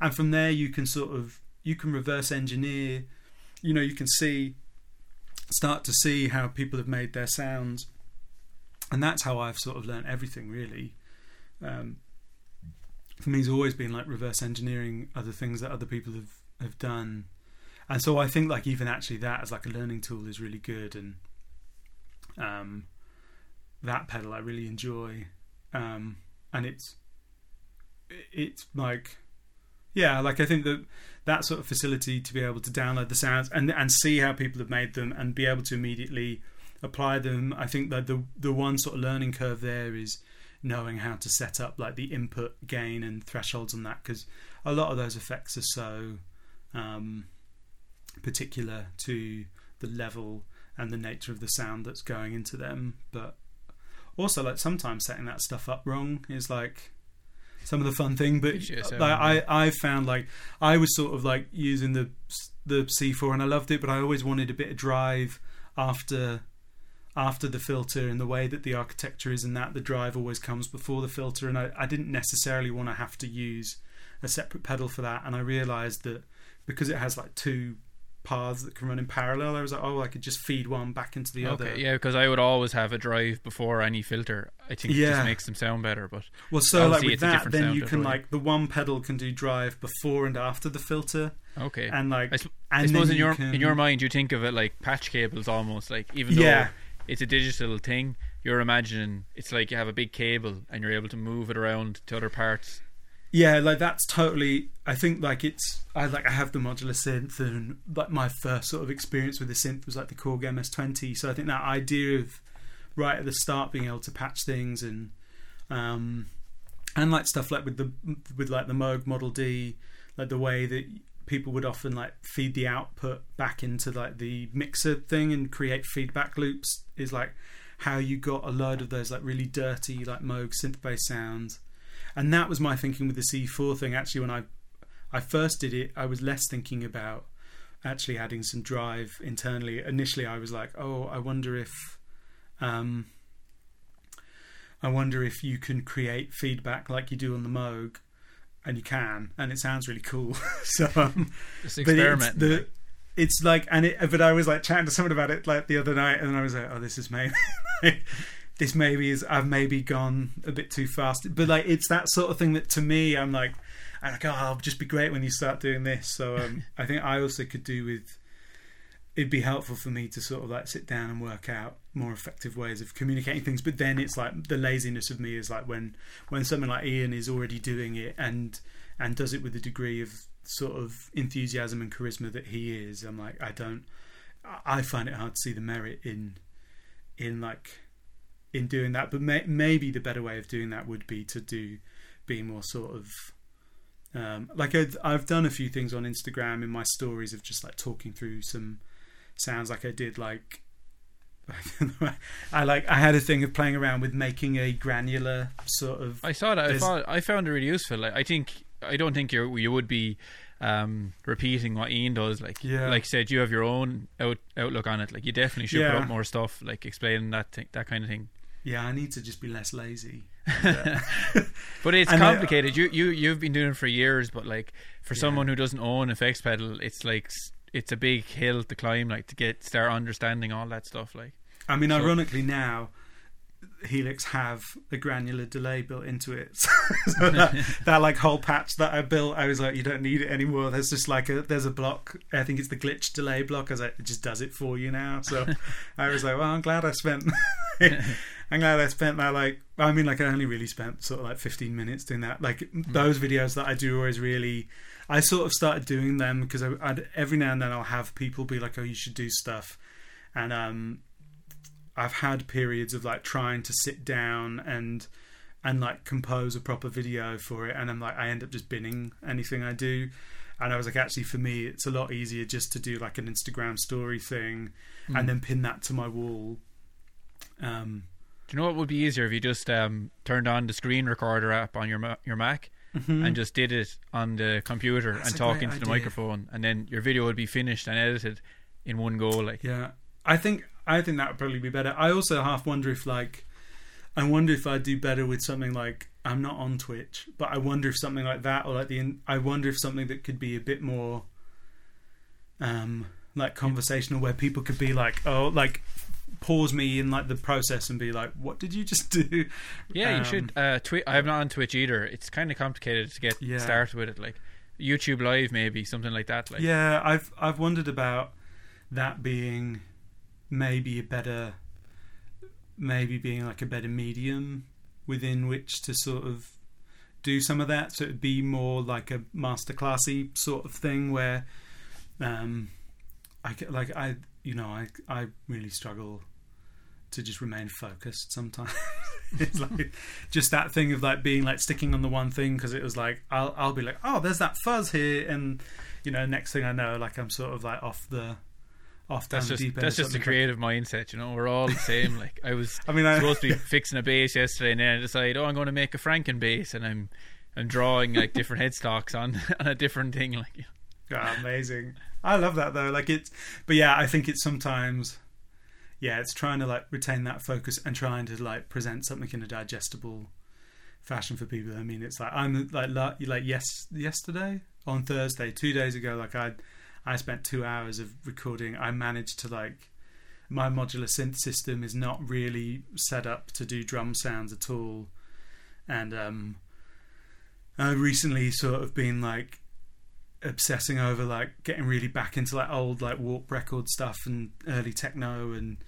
and from there you can sort of you can reverse engineer you know you can see start to see how people have made their sounds and that's how I've sort of learned everything really. Um, for me it's always been like reverse engineering other things that other people have have done and so I think like even actually that as like a learning tool is really good and um, that pedal I really enjoy, um, and it's it's like yeah, like I think that that sort of facility to be able to download the sounds and and see how people have made them and be able to immediately apply them. I think that the the one sort of learning curve there is knowing how to set up like the input gain and thresholds on that because a lot of those effects are so um, particular to the level and the nature of the sound that's going into them. But also, like sometimes setting that stuff up wrong is like some of the fun thing. But Gives you a sound, like I, I found like I was sort of like using the the C4 and I loved it, but I always wanted a bit of drive after after the filter and the way that the architecture is and that the drive always comes before the filter and I, I didn't necessarily want to have to use a separate pedal for that and I realized that because it has like two paths that can run in parallel I was like oh I could just feed one back into the other yeah, because I would always have a drive before any filter. I think it just makes them sound better. But well so like with that then you can like the one pedal can do drive before and after the filter okay, and like I, sp- and I suppose in your you can, in your mind you think of it like patch cables almost like even though yeah it's a digital thing, you're imagining it's like you have a big cable and you're able to move it around to other parts. Yeah, like that's totally. I think like it's. I like I have the modular synth, and like my first sort of experience with the synth was like the Korg MS20. So I think that idea of right at the start being able to patch things and um and like stuff like with the with like the Moog Model D, like the way that people would often like feed the output back into like the mixer thing and create feedback loops is like how you got a load of those like really dirty like Moog synth based sounds and that was my thinking with the C4 thing. Actually, when I I first did it, I was less thinking about actually adding some drive internally. Initially, I was like, oh, I wonder if. Um, I wonder if you can create feedback like you do on the Moog, and you can, and it sounds really cool. so, um, Just but it's experiment. the it's like and it but I was like chatting to someone about it like the other night and I was like oh this is maybe this maybe is I've maybe gone a bit too fast. But like it's that sort of thing that to me I'm like I'm like oh I'll just be great when you start doing this. So um, I think I also could do with it'd be helpful for me to sort of like sit down and work out more effective ways of communicating things. But then it's like the laziness of me is like when when someone like Ian is already doing it and and does it with a degree of sort of enthusiasm and charisma that he is i'm like i don't i find it hard to see the merit in in like in doing that but may, maybe the better way of doing that would be to do be more sort of um, like I've, I've done a few things on instagram in my stories of just like talking through some sounds like i did like I like I had a thing of playing around with making a granular sort of I saw that. I thought I found it really useful. Like, I think I don't think you you would be um, repeating what Ian does. Like, Yeah. like said, you have your own out, outlook on it. Like, you definitely should put up more stuff, like explaining that thing, that kind of thing. Yeah i need to just be less lazy But it's I- uh, complicated. you you you've been doing it for years, but like for someone who doesn't own effects pedal, it's like it's a big hill to climb. Like to get start understanding all that stuff. Like, I mean, So- ironically, now Helix have a granular delay built into it. so that, that like whole patch that I built, I was like, you don't need it anymore. There's just like a there's a block. I think it's the glitch delay block. I was like, it just does it for you now. So I was like, well, I'm glad I spent. I'm glad I spent that. Like, I mean, like I only really spent sort of like 15 minutes doing that. Like those videos that I do always really. I sort of started doing them because I, I'd, every now and then I'll have people be like, "Oh, you should do stuff," and um, I've had periods of like trying to sit down and and like compose a proper video for it, and I'm like I end up just binning anything I do. And I was like, actually, for me, it's a lot easier just to do like an Instagram story thing, Mm. and then pin that to my wall. Um, do you know what would be easier if you just um, turned on the screen recorder app on your your Mac and just did it on the computer That's and talk into the microphone, and then your video would be finished and edited in one go. Like, Yeah, I think I think that would probably be better. I also half wonder if like I wonder if I'd do better with something like I'm not on Twitch, but I wonder if something like that or like the I wonder if something that could be a bit more um like conversational where people could be like oh like pause me in like the process and be like what did you just do yeah, you Um, should. Uh, twi- I'm not on Twitch either. It's kind of complicated to get Yeah. started with it. Like YouTube Live, maybe something like that. Like, yeah I've I've wondered about that being maybe a better maybe being like a better medium within which to sort of do some of that so it'd be more like a masterclassy sort of thing where um I like I you know I I really struggle to just remain focused sometimes it's like just that thing of like being like sticking on the one thing because it was like I'll I'll be like oh there's that fuzz here and you know next thing I know like I'm sort of like off the off down That's the just deep end that's just a creative mindset, you know. We're all the same. Like I was I mean I, supposed to be fixing a bass yesterday, and then I decided oh, I'm going to make a Franken bass, and I'm I'm drawing like different headstocks on on a different thing. Like, Ah, amazing. I love that though. Like it's, but yeah, I think it's sometimes, yeah, it's trying to like retain that focus and trying to like present something in a digestible fashion for people. I mean, it's like I'm like like yes, yesterday on Thursday, two days ago, like I, I spent two hours of recording. I managed to like. My modular synth system is not really set up to do drum sounds at all, and um, I've recently sort of been like obsessing over like getting really back into like old like warp record stuff and early techno and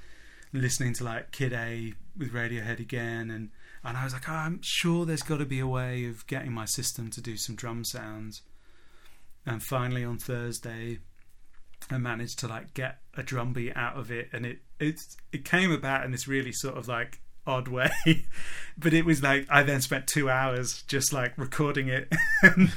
listening to like Kid A with Radiohead again. And and I was like oh, I'm sure there's got to be a way of getting my system to do some drum sounds. And finally on Thursday I managed to like get a drum beat out of it. And it it's it came about in this really sort of like odd way. But it was like I then spent two hours just like recording it. And,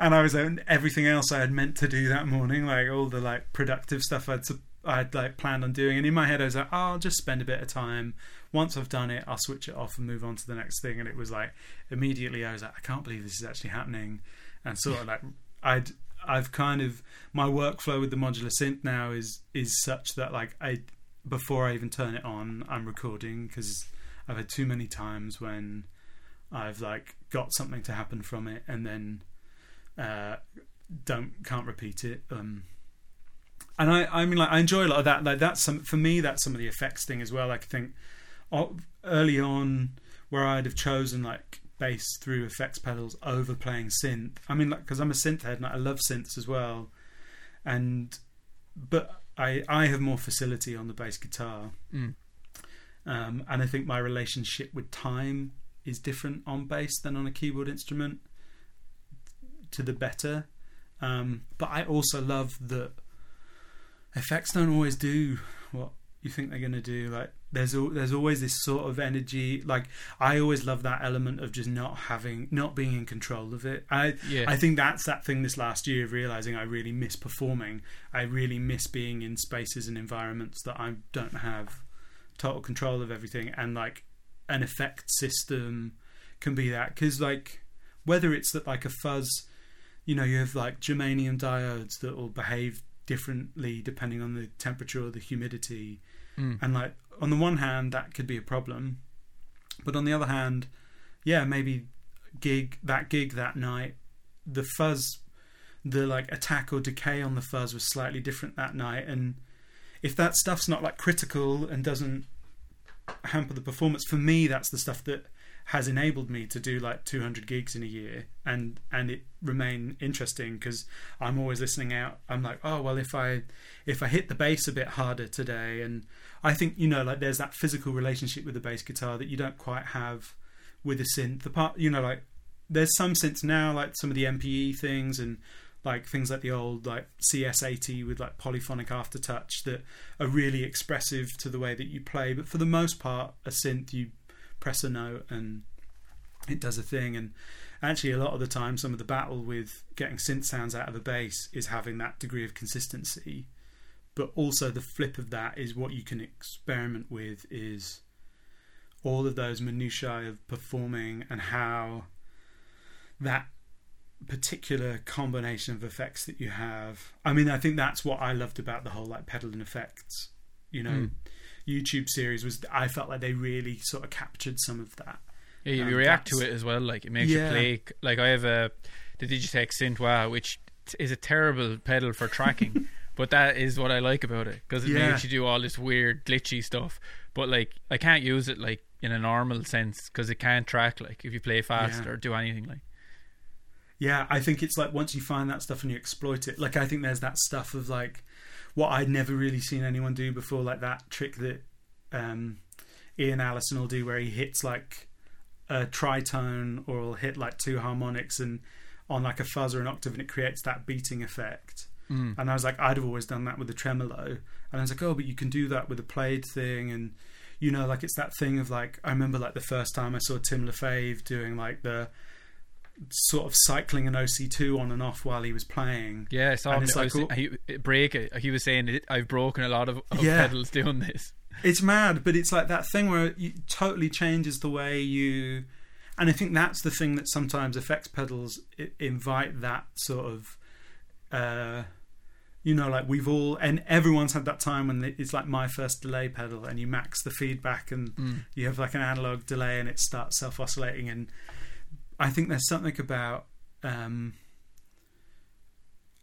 and I was uh, and everything else I had meant to do that morning like all the like productive stuff I'd I'd like planned on doing. And in my head I was like oh, I'll just spend a bit of time. Once I've done it, I'll switch it off and move on to the next thing. And it was like immediately I was like, I can't believe this is actually happening, and sort of like I'd I've kind of my workflow with the modular synth now is is such that like I before I even turn it on, I'm recording because I've had too many times when I've like got something to happen from it and then uh, don't can't repeat it. Um, and I, I mean, like I enjoy a lot of that. Like that's some for me. That's some of the effects thing as well. Like I think early on, where I'd have chosen like bass through effects pedals over playing synth. I mean, like because I'm a synth head and I love synths as well, and but I I have more facility on the bass guitar, mm. Um, and I think my relationship with time is different on bass than on a keyboard instrument to the better. Um, but I also love that effects don't always do what you think they're going to do. Like there's there's always this sort of energy. Like I always love that element of just not having, not being in control of it. I yeah. I think that's that thing this last year of realizing I really miss performing. I really miss being in spaces and environments that I don't have total control of everything. And like an effect system can be that because like whether it's that like a fuzz, you know, you have like germanium diodes that will behave differently depending on the temperature or the humidity. Mm. And like on the one hand, that could be a problem, but on the other hand, yeah, maybe gig that gig that night, the fuzz, the like attack or decay on the fuzz was slightly different that night, and if that stuff's not like critical and doesn't hamper the performance, for me, that's the stuff that has enabled me to do like 200 gigs in a year and and it remain interesting because I'm always listening out. I'm like oh well if I if I hit the bass a bit harder today and I think you know like there's that physical relationship with the bass guitar that you don't quite have with a synth. The part you know like there's some synths now like some of the MPE things and like things like the old like CS80 with like polyphonic aftertouch that are really expressive to the way that you play but for the most part a synth you press a note and it does a thing. And actually, a lot of the time, some of the battle with getting synth sounds out of a bass is having that degree of consistency. But also, the flip of that is what you can experiment with is all of those minutiae of performing and how that particular combination of effects that you have. I mean, I think that's what I loved about the whole like pedal and effects. You know, mm. YouTube series was I felt like they really sort of captured some of that. Yeah, you um, react to it as well. Like it makes yeah. you play. Like I have a the Digitech Synth which is a terrible pedal for tracking. but that is what I like about it because it yeah. makes you do all this weird glitchy stuff. But like I can't use it like in a normal sense because it can't track like if you play fast yeah. or do anything like. Yeah, I think it's like once you find that stuff and you exploit it. Like I think there's that stuff of like what I'd never really seen anyone do before, like that trick that um, Ian Allison will do, where he hits like a tritone or will hit like two harmonics and on like a fuzz or an octave, and it creates that beating effect. Mm. And I was like, I'd have always done that with the tremolo, and I was like, oh, but you can do that with a played thing, and you know, like it's that thing of like I remember like the first time I saw Tim Lefebvre doing like the sort of cycling an OC2 on and off while he was playing. Yeah, I saw him. Like, he, break it. He was saying I've broken a lot of, of yeah. pedals doing this. It's mad, but it's like that thing where it totally changes the way you. And I think that's the thing that sometimes effects pedals It invite that sort of. Uh, you know, like we've all and everyone's had that time when it's like my first delay pedal, and you max the feedback, and mm. you have like an analog delay, and it starts self oscillating, and I think there's something about um,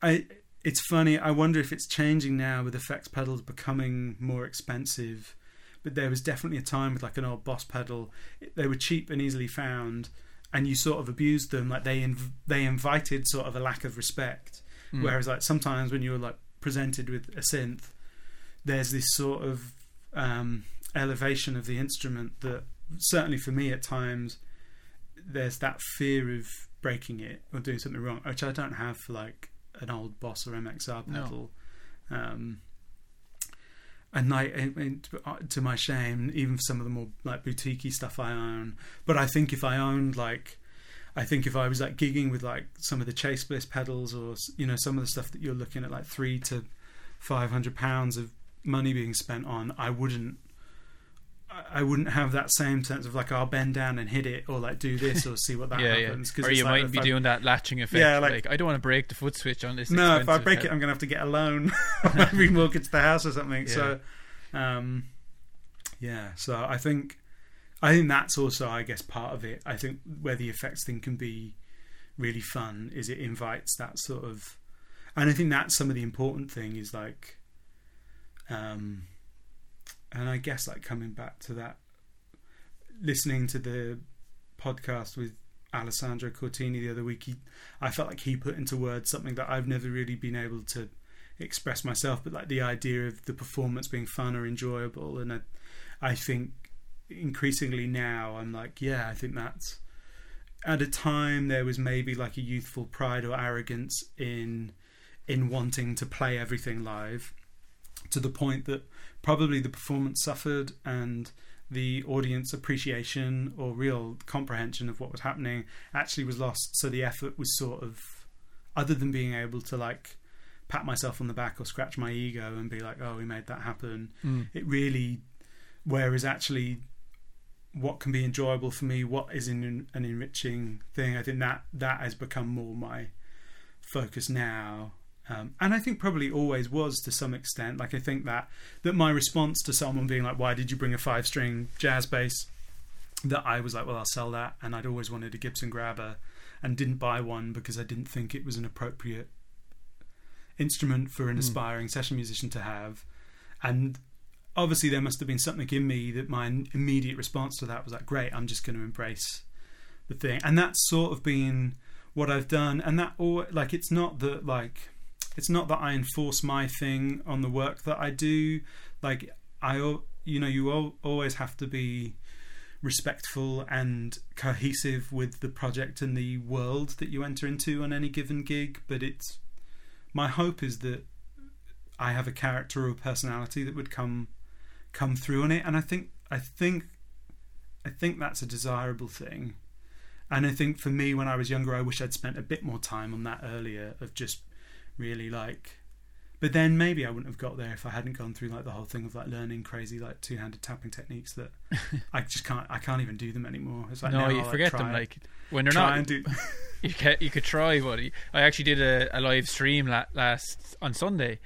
I. It's funny. I wonder if it's changing now with effects pedals becoming more expensive. But there was definitely a time with like an old Boss pedal. They were cheap and easily found, and you sort of abused them. Like they inv- they invited sort of a lack of respect. Mm. Whereas like sometimes when you were like presented with a synth, there's this sort of um, elevation of the instrument that certainly for me at times there's that fear of breaking it or doing something wrong, which I don't have for like an old Boss or MXR pedal. No. Um, and like, uh, to my shame, even for some of the more like boutiquey stuff I own. But I think if I owned like, I think if I was like gigging with like some of the Chase Bliss pedals or you know some of the stuff that you're looking at like three to five hundred pounds of money being spent on, I wouldn't I- wouldn't have that same sense of like I'll bend down and hit it or like do this or see what that yeah, yeah. happens. Or you like might be I- doing that latching effect. Yeah, like, like- I don't want to break the foot switch on this. No, if I break it, I'm gonna have to get a loan, or remortgage the house or something. So, um, yeah. So I think, I think that's also, I guess, part of it. I think where the effects thing can be really fun is it invites that sort of, and I think that's some of the important thing is like, um, and I guess like coming back to that, listening to the podcast with Alessandro Cortini the other week, he I felt like he put into words something that I've never really been able to express myself, but like the idea of the performance being fun or enjoyable. And I, I think increasingly now I'm like, yeah, I think that's at a time there was maybe like a youthful pride or arrogance in in wanting to play everything live to the point that probably the performance suffered and the audience appreciation or real comprehension of what was happening actually was lost. So the effort was sort of, other than being able to like pat myself on the back or scratch my ego and be like, oh, we made that happen, Mm. it really, whereas actually what can be enjoyable for me, what is in an enriching thing, I think that that has become more my focus now. Um, and I think probably always was to some extent. Like I think that that my response to someone being like, "Why did you bring a five string jazz bass?" That I was like, "Well, I'll sell that," and I'd always wanted a Gibson Grabber, and didn't buy one because I didn't think it was an appropriate instrument for an Hmm. aspiring session musician to have. And obviously, there must have been something in me that my immediate response to that was like, "Great, I'm just going to embrace the thing," and that's sort of been what I've done. And that, all like, it's not that like it's not that I enforce my thing on the work that I do. Like I, you know, you al- always have to be respectful and cohesive with the project and the world that you enter into on any given gig. But it's my hope is that I have a character or personality that would come come through on it, and I think I think I think that's a desirable thing. And I think for me, when I was younger, I wish I'd spent a bit more time on that earlier of just really like but then maybe I wouldn't have got there if I hadn't gone through like the whole thing of like learning crazy like two-handed tapping techniques that I just can't I can't even do them anymore. It's like no, you I'll, forget try, them. Like when they're not, do you can you could try, buddy. I actually did a, a live stream la- last on Sunday,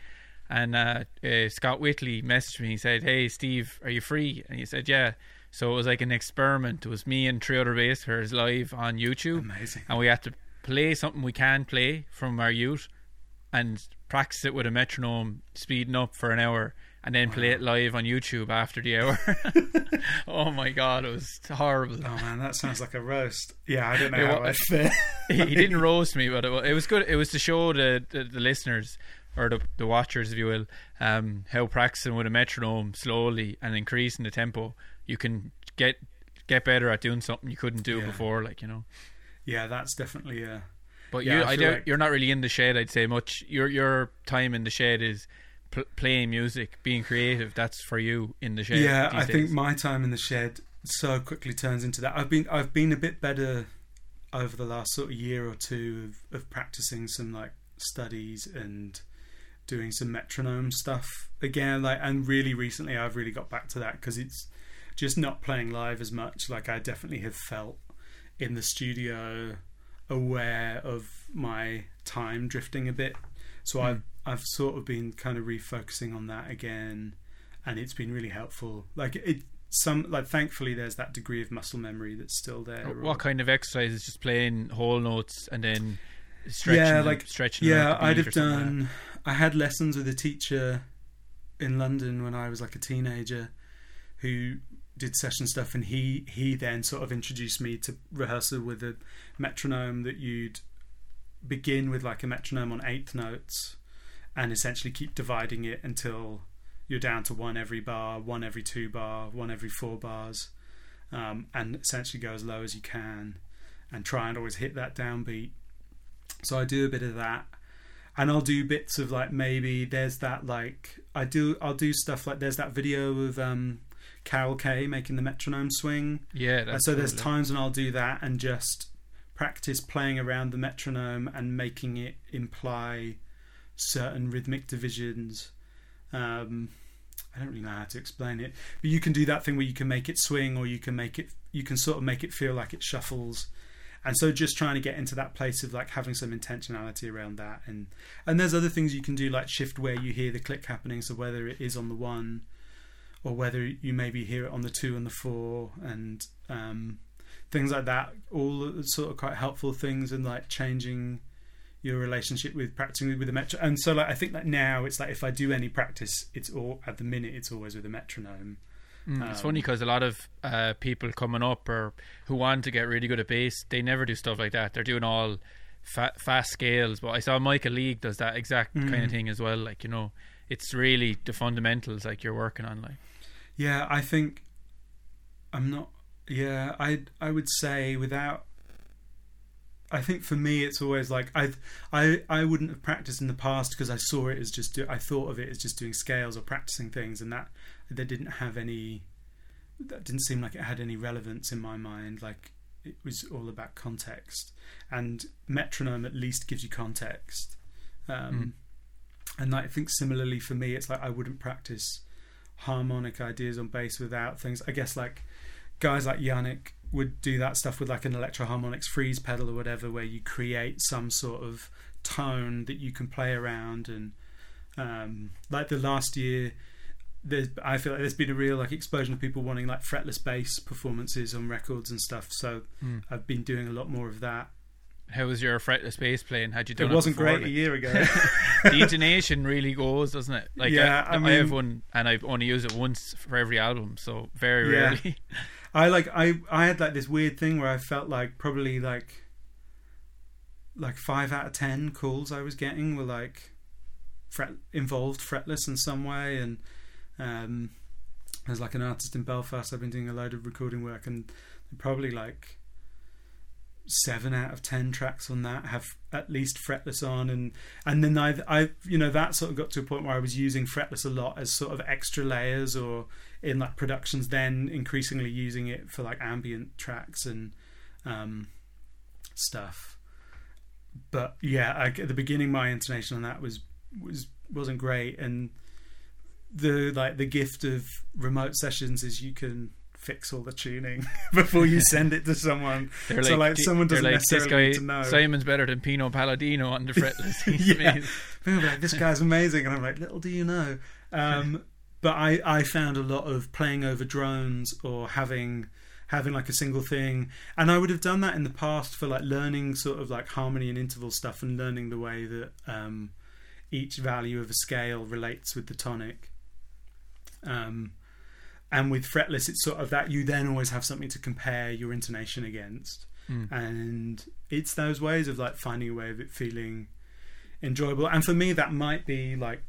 and uh, uh, Scott Whitley messaged me. He said, "Hey, Steve, are you free?" And he said, "Yeah." So it was like an experiment. It was me and three other bass players live on YouTube, amazing. and we had to play something we can play from our youth, and practice it with a metronome, speeding up for an hour, and then play it live on YouTube after the hour. oh my god, it was horrible. Oh man, that sounds like a roast. Yeah, I don't know It how wa- I'd fit. he, didn't roast me, but it was good. It was to show the, the, the listeners or the, the watchers, if you will, um, how practicing with a metronome slowly and increasing the tempo, you can get get better at doing something you couldn't do Yeah. before. Like you know, Yeah, that's definitely a but Yeah, you, I I feel doubt like- you're not really in the shed. I'd say much. Your your time in the shed is pl- playing music, being creative. That's for you in the shed. yeah. I think my time in the shed so quickly turns into that. I've been I've been a bit better over the last sort of year or two of, of practicing some like studies and doing some metronome stuff again. Like and really recently, I've really got back to that because it's just not playing live as much. Like I definitely have felt in the studio aware of my time drifting a bit. So Hmm. I've I've sort of been kind of refocusing on that again, and it's been really helpful. Like it some like thankfully there's that degree of muscle memory that's still there. what kind of exercises? Just playing whole notes and then stretching. Yeah, like- stretching. yeah, I'd have or something like done. I had lessons with a teacher in London when I was like a teenager, who did session stuff, and he he then sort of introduced me to rehearsal with a metronome that you'd begin with like a metronome on eighth notes, and essentially keep dividing it until you're down to one every bar, one every two bar, one every four bars, um, and essentially go as low as you can, and try and always hit that downbeat. So I do a bit of that, and I'll do bits of like maybe there's that like I do I'll do stuff like there's that video of um, Carol Kaye making the metronome swing. Yeah, so there's times when I'll do that and just practice playing around the metronome and making it imply certain rhythmic divisions. Um, I don't really know how to explain it, but you can do that thing where you can make it swing, or you can make it, you can sort of make it feel like it shuffles, and so just trying to get into that place of like having some intentionality around that, and and there's other things you can do like shift where you hear the click happening, so whether it is on the one, or whether you maybe hear it on the two and the four, and um, things like that. All sort of quite helpful things, and like changing your relationship with practicing with the metro and so like i think that now it's like if i do any practice it's all at the minute it's always with a metronome Mm, it's funny because a lot of uh, people coming up or who want to get really good at bass, they never do stuff like that. They're doing all fa- fast scales. But I saw Michael League does that exact kind of Mm. thing as well. Like you know, it's really the fundamentals like you're working on. Like yeah i think i'm not yeah i i would say without i think for me it's always like i i i wouldn't have practiced in the past because i saw it as just do, i thought of it as just doing scales or practicing things and that that didn't have any that didn't seem like it had any relevance in my mind like it was all about context. And metronome at least gives you context. Um, and i think similarly for me it's like i wouldn't practice harmonic ideas on bass without things i guess like guys like yannick would do that stuff with like an Electro-Harmonix freeze pedal or whatever where you create some sort of tone that you can play around and um, like the last year there's I feel like there's been a real like explosion of people wanting like fretless bass performances on records and stuff. So Mm. I've been doing a lot more of that. How was your fretless bass playing? Had you done It it? wasn't before? great a year ago. the intonation really goes, doesn't it? Like Yeah, I, I I have one, and I've only used it once for every album, so very Yeah. rarely. I like I I had like this weird thing where I felt like probably like like five out of ten calls I was getting were like fret involved fretless in some way and um there's like an artist in Belfast I've been doing a load of recording work and probably like seven out of ten tracks on that have at least fretless on and and then I I you know that sort of got to a point where I was using fretless a lot as sort of extra layers or in like productions then increasingly using it for like ambient tracks and um stuff. But yeah I, at the beginning my intonation on that was was wasn't great and the like the gift of remote sessions is you can fix all the tuning before you send it to someone They're So, like, "Gee," someone doesn't like, necessarily guy need to know. Simon's better than Pino Palladino on the fretless. Yeah. People like, this guy's amazing, and I'm like, little do you know. Um, but I, I found a lot of playing over drones or having having like a single thing, and I would have done that in the past for like learning sort of like harmony and interval stuff and learning the way that um, each value of a scale relates with the tonic. Um, and with fretless, it's sort of that you then always have something to compare your intonation against. Mm. and it's those ways of like finding a way of it feeling enjoyable. And for me that might be like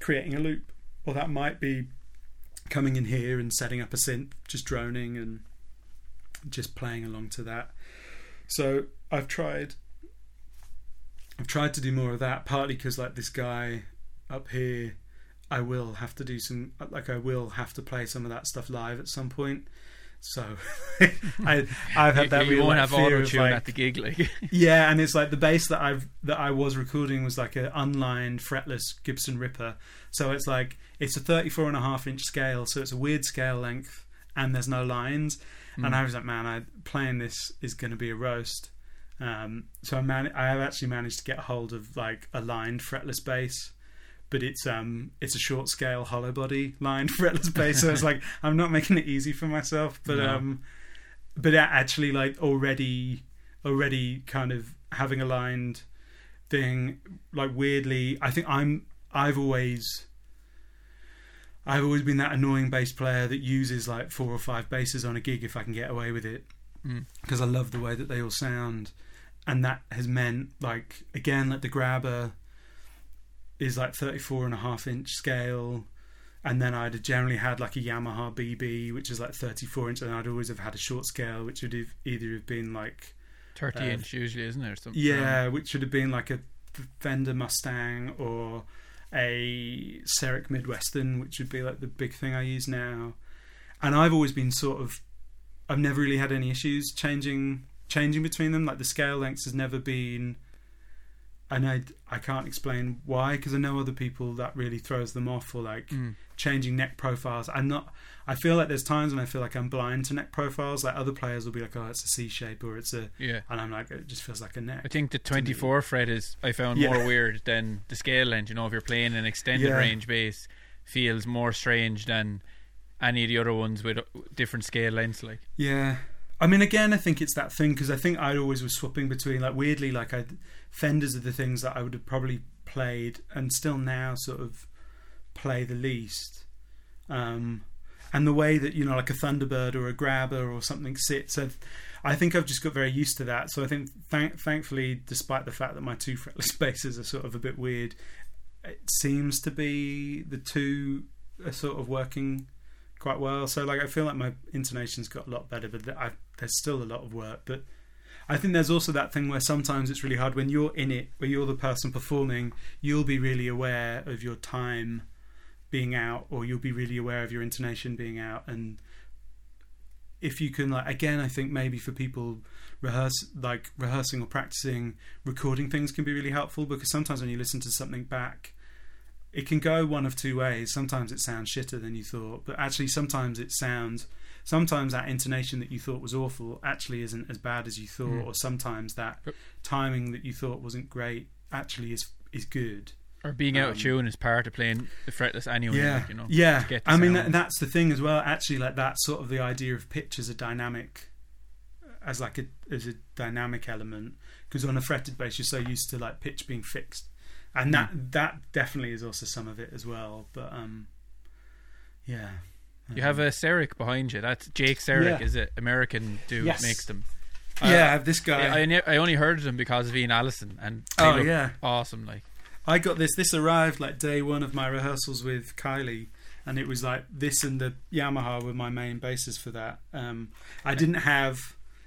creating a loop or that might be coming in here and setting up a synth just droning and just playing along to that. So i've tried i've tried to do more of that partly because like this guy up here i will have to do some like i will have to play some of that stuff live at some point so I, I've had that you, you won't like, have fear of, like, at the gig, like yeah, and it's like the bass that I've that I was recording was like an unlined fretless Gibson Ripper. So it's like it's a 34 and a half inch scale, so it's a weird scale length and there's no lines. Mm. And I was like, man, I playing this is going to be a roast. Um, so I man, I have actually managed to get hold of like a lined fretless bass, but it's um it's a short scale hollow body lined fretless bass. So it's like I'm not making it easy for myself, but No. um, but actually like already already kind of having a lined thing like weirdly I think I'm I've always I've always been that annoying bass player that uses like four or five basses on a gig if I can get away with it Mm. because I love the way that they all sound and that has meant like again like the grabber is like 34 and a half inch scale and then I'd have generally had like a Yamaha BB which is like 34 inch and I'd always have had a short scale which would have either have been like thirty Uh, inch usually, isn't there? Something yeah, which would have been like a Fender Mustang or a Serek Midwestern, which would be like the big thing I use now. And I've always been sort of, I've never really had any issues changing changing between them. Like the scale lengths has never been and I I can't explain why because I know other people that really throws them off or like Mm. changing neck profiles. I'm not. I feel like there's times when I feel like I'm blind to neck profiles. Like other players will be like, "Oh, it's a C shape," or "It's a," Yeah. and I'm like, "It just feels like a neck." I think the 24 fret is I found Yeah. more weird than the scale length. You know, if you're playing an extended Yeah. range bass, feels more strange than any of the other ones with different scale lengths. Like, Yeah. I mean, again, I think it's that thing because I think I always was swapping between like weirdly, like I Fenders are the things that I would have probably played and still now sort of play the least. Um, and the way that you know, like a Thunderbird or a Grabber or something sits, I've, I think I've just got very used to that. So I think, thank, thankfully, despite the fact that my two fretless basses are sort of a bit weird, it seems to be the two are sort of working quite well. So like I feel like my intonation's got a lot better, but I, there's still a lot of work. But I think there's also that thing where sometimes it's really hard when you're in it, where you're the person performing. You'll be really aware of your time being out, or you'll be really aware of your intonation being out, and if you can like again, I think maybe for people rehearse like rehearsing or practicing recording things can be really helpful because sometimes when you listen to something back it can go one of two ways. Sometimes it sounds shitter than you thought, but actually sometimes it sounds. Sometimes that intonation that you thought was awful actually isn't as bad as you thought, Mm. or sometimes that timing that you thought wasn't great actually is is good. or being out of Um, tune is part of playing the fretless anyway. yeah, like, you know, yeah. to get the I mean, that, that's the thing as well. Actually, like that sort of the idea of pitch as a dynamic, as like a as a dynamic element. Because on a fretted bass, you're so used to like pitch being fixed, and that Hmm. that definitely is also some of it as well. But um, yeah. You have a Serek behind you. That's Jake Serek, Yeah. is it? American dude Yes. makes them. yeah. I have this guy. I, I, I only heard of them because of Ian Allison, and oh yeah. awesome. Like, I got this. This arrived like day one of my rehearsals with Kylie, and it was like this and the Yamaha were my main bases for that. Um, I didn't have.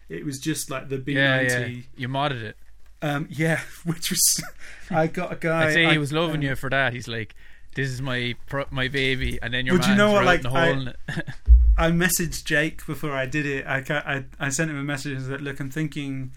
It was just like the B yeah, ninety. yeah, you modded it. Um, yeah, which was. I got a guy. I'd say I- he was loving um, you for that. He's like, "This is my my baby," and then your But you know what, like, I-. I messaged Jake before I did it. I, I I sent him a message that "Look, I'm thinking."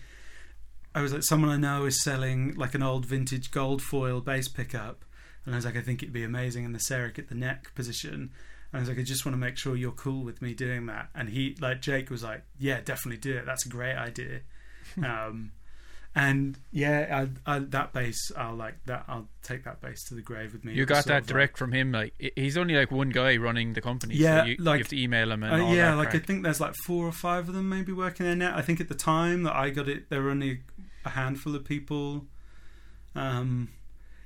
I was like, someone I know is selling like an old vintage gold foil bass pickup, and I was like, I think it'd be amazing in the Serek at the neck position. And I was like, I just want to make sure you're cool with me doing that. And he, like, Jake was like, Yeah, definitely do it. That's a great idea. um, and yeah, I, I, that bass, I'll like that. I'll take that bass to the grave with me. You got that of like- direct from him. Like, he's only like one guy running the company. Yeah, so you, like- you have to email him and Uh, yeah, like I think there's like four or five of them maybe working there now. I think at the time that I got it, there were only a handful of people. Um,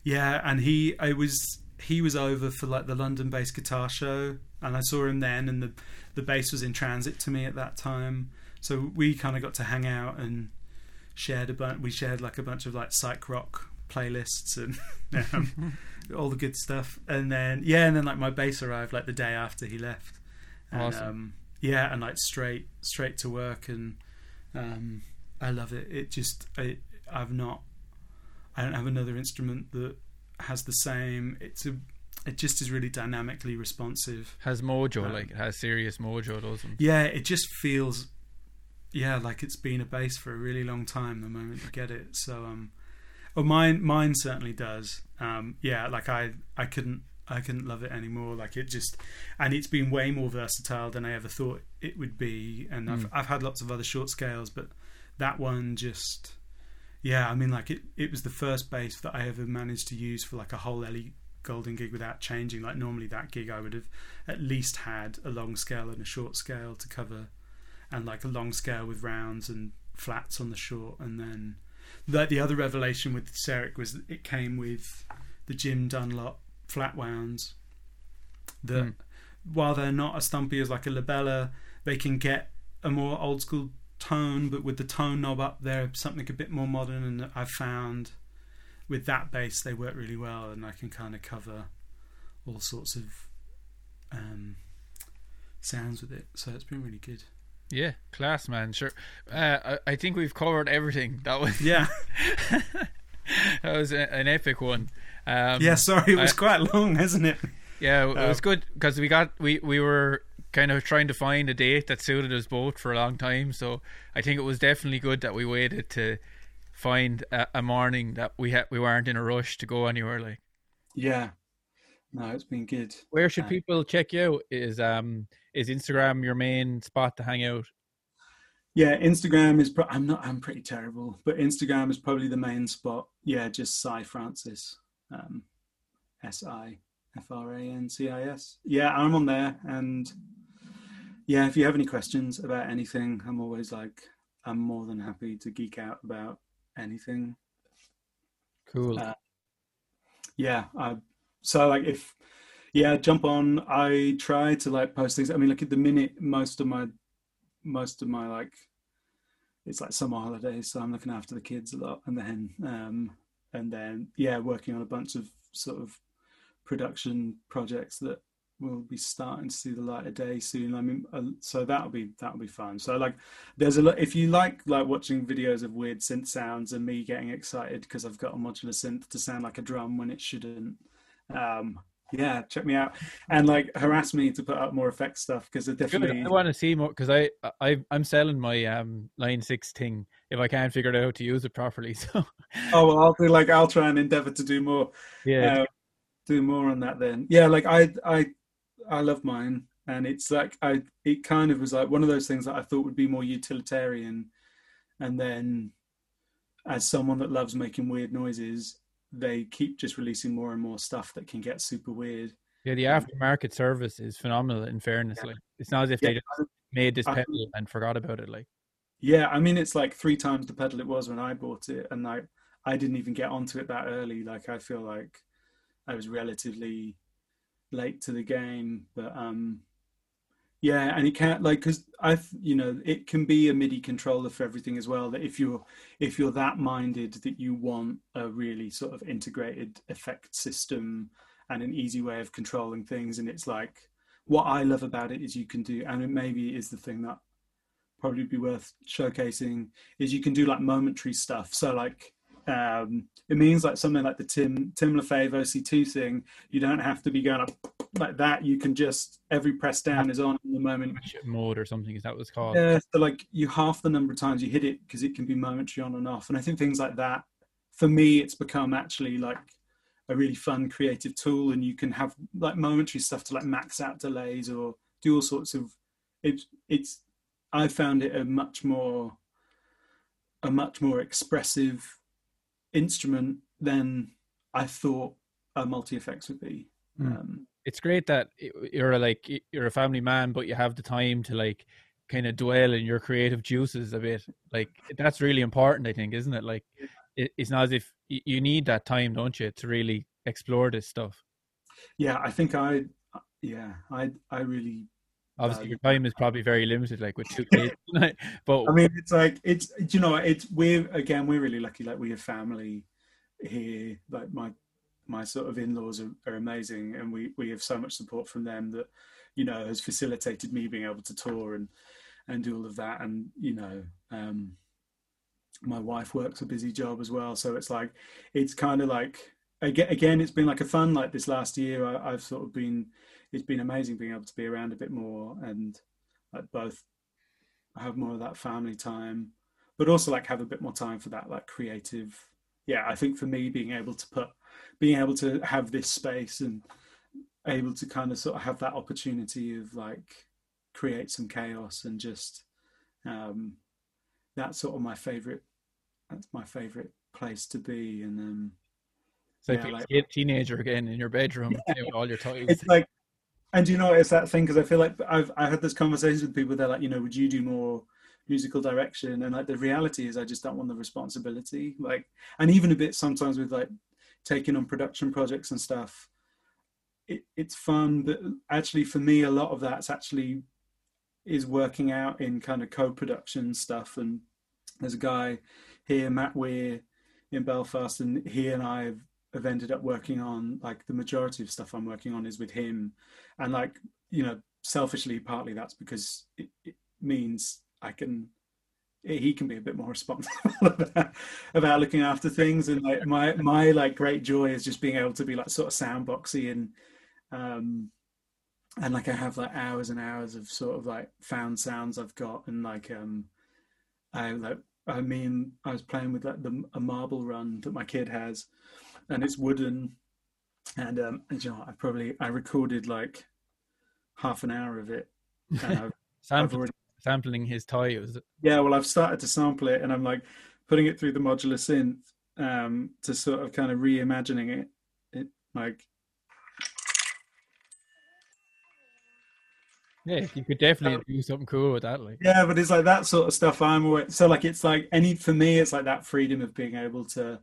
yeah, and he, I was, he was over for like the London-based guitar show, and I saw him then, and the the bass was in transit to me at that time, so we kind of got to hang out and shared a bunch. We shared like a bunch of like psych rock playlists and um, all the good stuff, and then yeah, and then like my bass arrived like the day after he left. And, Awesome. Um, yeah, and like straight straight to work, and um, I love it. It just I, I've not I don't have another instrument that has the same. It's a it just is really dynamically responsive. has mojo, Um, like it has serious mojo. Doesn't? Yeah, it just feels yeah like it's been a bass for a really long time. The moment you get it, so um, oh mine mine certainly does. Um, yeah, like I I couldn't I couldn't love it anymore. Like it just and it's been way more versatile than I ever thought it would be. And I've Mm. I've had lots of other short scales, but that one just yeah. I mean, like it it was the first bass that I ever managed to use for like a whole Ellie Goulding gig without changing. Like normally that gig I would have at least had a long scale and a short scale to cover, and like a long scale with rounds and flats on the short, and then like the other revelation with Serek was that it came with the Jim Dunlop flat wounds. That Mm. while they're not as stumpy as like a La Bella, they can get a more old school tone, but with the tone knob up there, something a bit more modern. And I've found with that bass they work really well, and I can kind of cover all sorts of um, sounds with it. So it's been really good. Yeah, class, man. Sure. Uh, I, I think we've covered everything. That was Yeah, that was a, an epic one. Um, yeah. Sorry, it was I- quite long, isn't it? Yeah, it was Um, good because we got we we were kind of trying to find a date that suited us both for a long time. So I think it was definitely good that we waited to find a, a morning that we had we weren't in a rush to go anywhere. Like, Yeah. No, it's been good. where should Uh, people check you out? Is um is Instagram your main spot to hang out? Yeah, Instagram is. Pro- I'm not. I'm pretty terrible, but Instagram is probably the main spot. Yeah, just Si Francis, um, S I F R A N C I S. Yeah, I'm on there, and yeah, if you have any questions about anything, I'm always like, I'm more than happy to geek out about anything. Cool. Uh, Yeah, I, so like if yeah, jump on. I try to like post things. I mean, like at the minute, most of my most of my like it's like summer holidays, so I'm looking after the kids a lot, and then um and then yeah, working on a bunch of sort of production projects that will be starting to see the light of day soon. I mean, uh, so that'll be that'll be fun. So like, there's a lot. If you like like watching videos of weird synth sounds and me getting excited because I've got a modular synth to sound like a drum when it shouldn't, um, yeah, check me out and like harass me to put up more effect stuff because it definitely. I want to see more because I I I'm selling my um Line 6 thing if I can't figure out how to use it properly. So Oh well, I'll do like I'll try and endeavor to do more. yeah, uh, do more on that then. Yeah, like I I I love mine, and it's like I it kind of was like one of those things that I thought would be more utilitarian, and then as someone that loves making weird noises, they keep just releasing more and more stuff that can get super weird. yeah. The aftermarket service is phenomenal. In fairness, like it's not as if they just made this I- pedal and forgot about it. Like yeah. I mean, it's like three times the pedal it was when I bought it, and I I didn't even get onto it that early. Like I feel like I was relatively late to the game, but um, yeah, and it can't like because I've you know it can be a MIDI controller for everything as well. That if you're if you're that minded that you want a really sort of integrated effect system and an easy way of controlling things, and it's like what I love about it is you can do, and it maybe is the thing that probably be worth showcasing is you can do like momentary stuff. So like um, it means like something like the Tim Tim Lefebvre OC2 thing. You don't have to be going up like that. You can just every press down is on in the moment. mode or something is that what it's called? Yeah, so like you half the number of times you hit it because it can be momentary on and off. And I think things like that, for me, it's become actually like a really fun creative tool, and you can have like momentary stuff to like max out delays or do all sorts of. It's it's. I found it a much more, a much more expressive instrument than I thought a multi effects would be. Mm. Um, it's great that you're like you're a family man, but you have the time to like kind of dwell in your creative juices a bit. Like that's really important, I think, isn't it? Like it, it's not as if you need that time, don't you, to really explore this stuff. yeah, I think I, yeah, I I really Obviously, Um, your time is probably very limited, like with two kids. but I mean, it's like it's you know it's we're again we're really lucky. Like we have family here. Like my my sort of in laws are, are amazing, and we we have so much support from them that you know has facilitated me being able to tour and and do all of that. And you know, um, my wife works a busy job as well, so it's like it's kind of like again it's been like a fun like this last year. I, I've sort of been it's been amazing being able to be around a bit more and like both have more of that family time but also like have a bit more time for that like creative yeah i think for me being able to put being able to have this space and able to kind of sort of have that opportunity of like create some chaos and just um that's sort of my favorite that's my favorite place to be. And um like yeah, being like- a teenager again in your bedroom you know, with all your toys. it's like and you know it's that thing because i feel like i've i had this conversations with people they're like you know would you do more musical direction? And like the reality is i just don't want the responsibility like and even a bit sometimes with like taking on production projects and stuff it, it's fun but actually for me a lot of that's actually is working out in kind of co-production stuff. And there's a guy here matt weir in belfast and he and i have have ended up working on like the majority of stuff I'm working on is with him, and like you know, selfishly, partly that's because it, it means I can he can be a bit more responsible about, about looking after things, and like my my like great joy is just being able to be like sort of soundboxy and um and like I have like hours and hours of sort of like found sounds I've got. And like um I like I mean, I was playing with like the a marble run that my kid has, and it's wooden, and um, and, you know, I probably I recorded like half an hour of it. And I've, I've already, sampling his toy. Was yeah, well, I've started to sample it, and I'm like putting it through the modular synth um, to sort of kind of reimagining it. It like Yeah, you could definitely do something cool with that. Like, Yeah, but it's like that sort of stuff. I'm always, so like it's like any for me, it's like that freedom of being able to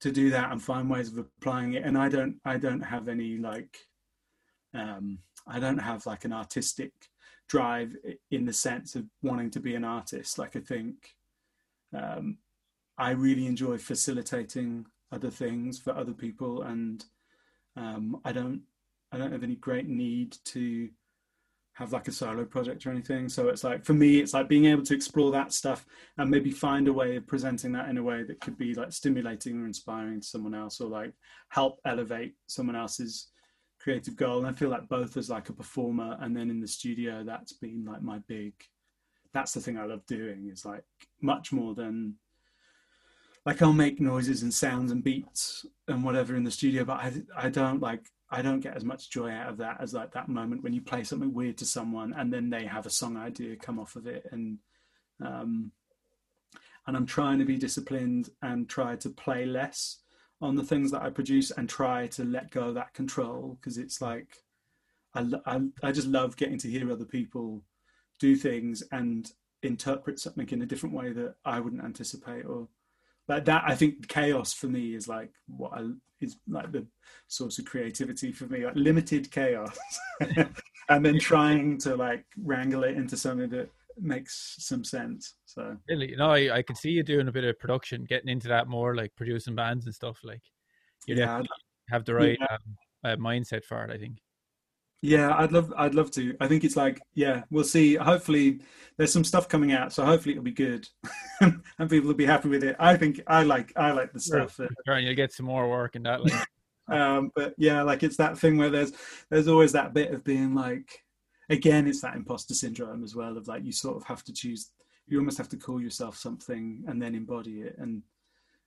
to do that and find ways of applying it. And I don't I don't have any like um I don't have like an artistic drive in the sense of wanting to be an artist. Like I think um I really enjoy facilitating other things for other people and um I don't I don't have any great need to have like a solo project or anything. So it's like for me, it's like being able to explore that stuff and maybe find a way of presenting that in a way that could be like stimulating or inspiring to someone else or like help elevate someone else's creative goal. And I feel like both as like a performer and then in the studio, that's been like my big that's the thing I love doing is like much more than like I'll make noises and sounds and beats and whatever in the studio, but I I don't like I don't get as much joy out of that as like that moment when you play something weird to someone and then they have a song idea come off of it and um and I'm trying to be disciplined and try to play less on the things that I produce and try to let go of that control because it's like I, I I just love getting to hear other people do things and interpret something in a different way that I wouldn't anticipate or like that I think chaos for me is like what I is like the source of creativity for me like limited chaos. And then trying to like wrangle it into something that makes some sense so really, you know, I, I could see you doing a bit of production, getting into that more, like producing bands and stuff. Like, you yeah have the right Yeah. um, uh, mindset for it. I think. yeah I'd love I'd love to I think it's like yeah we'll see hopefully there's some stuff coming out so hopefully it'll be good and people will be happy with it I think I like I like the stuff that Sure, and you'll get some more work and that. Like, um but yeah like it's that thing where there's there's always that bit of being like again it's that imposter syndrome as well of like you sort of have to choose you almost have to call yourself something and then embody it and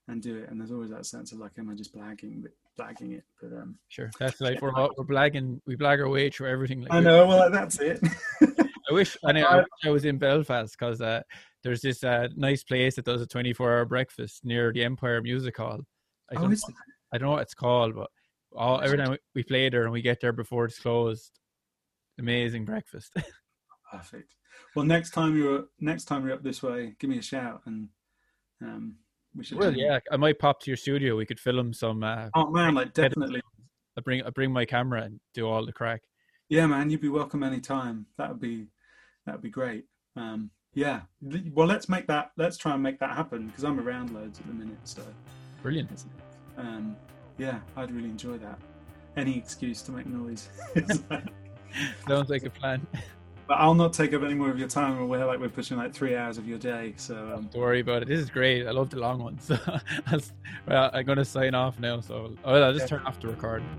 and do it and there's always that sense of like am i just blagging but blagging it but um sure, that's like we're all- we're blagging, we blag our way through everything. Like, i know well like, that's it I wish I, know, I, wish I was in Belfast because uh, there's this uh, nice place that does a 24 hour breakfast near the Empire Music Hall. I oh, don't, is it? I don't know what it's called, but all, every time we- we play there and we get there before it's closed, amazing breakfast. perfect well next time you're next time you're up this way give me a shout and um we should well, yeah, I might pop to your studio. We could film some. Uh, oh man like definitely I bring I bring my camera and do all the crack. Yeah, man, you'd be welcome anytime. That would be that would be great. Um, yeah. Well, let's make that. Let's try and make that happen because I'm around loads at the minute. So, Brilliant. um, yeah, I'd really enjoy that. Any excuse to make noise. Sounds like a plan. But I'll not take up any more of your time. We're like we're pushing like three hours of your day. So, um, Don't worry about it. This is great. I love the long ones. Well, I'm going to sign off now. So oh, I'll just turn off the recording.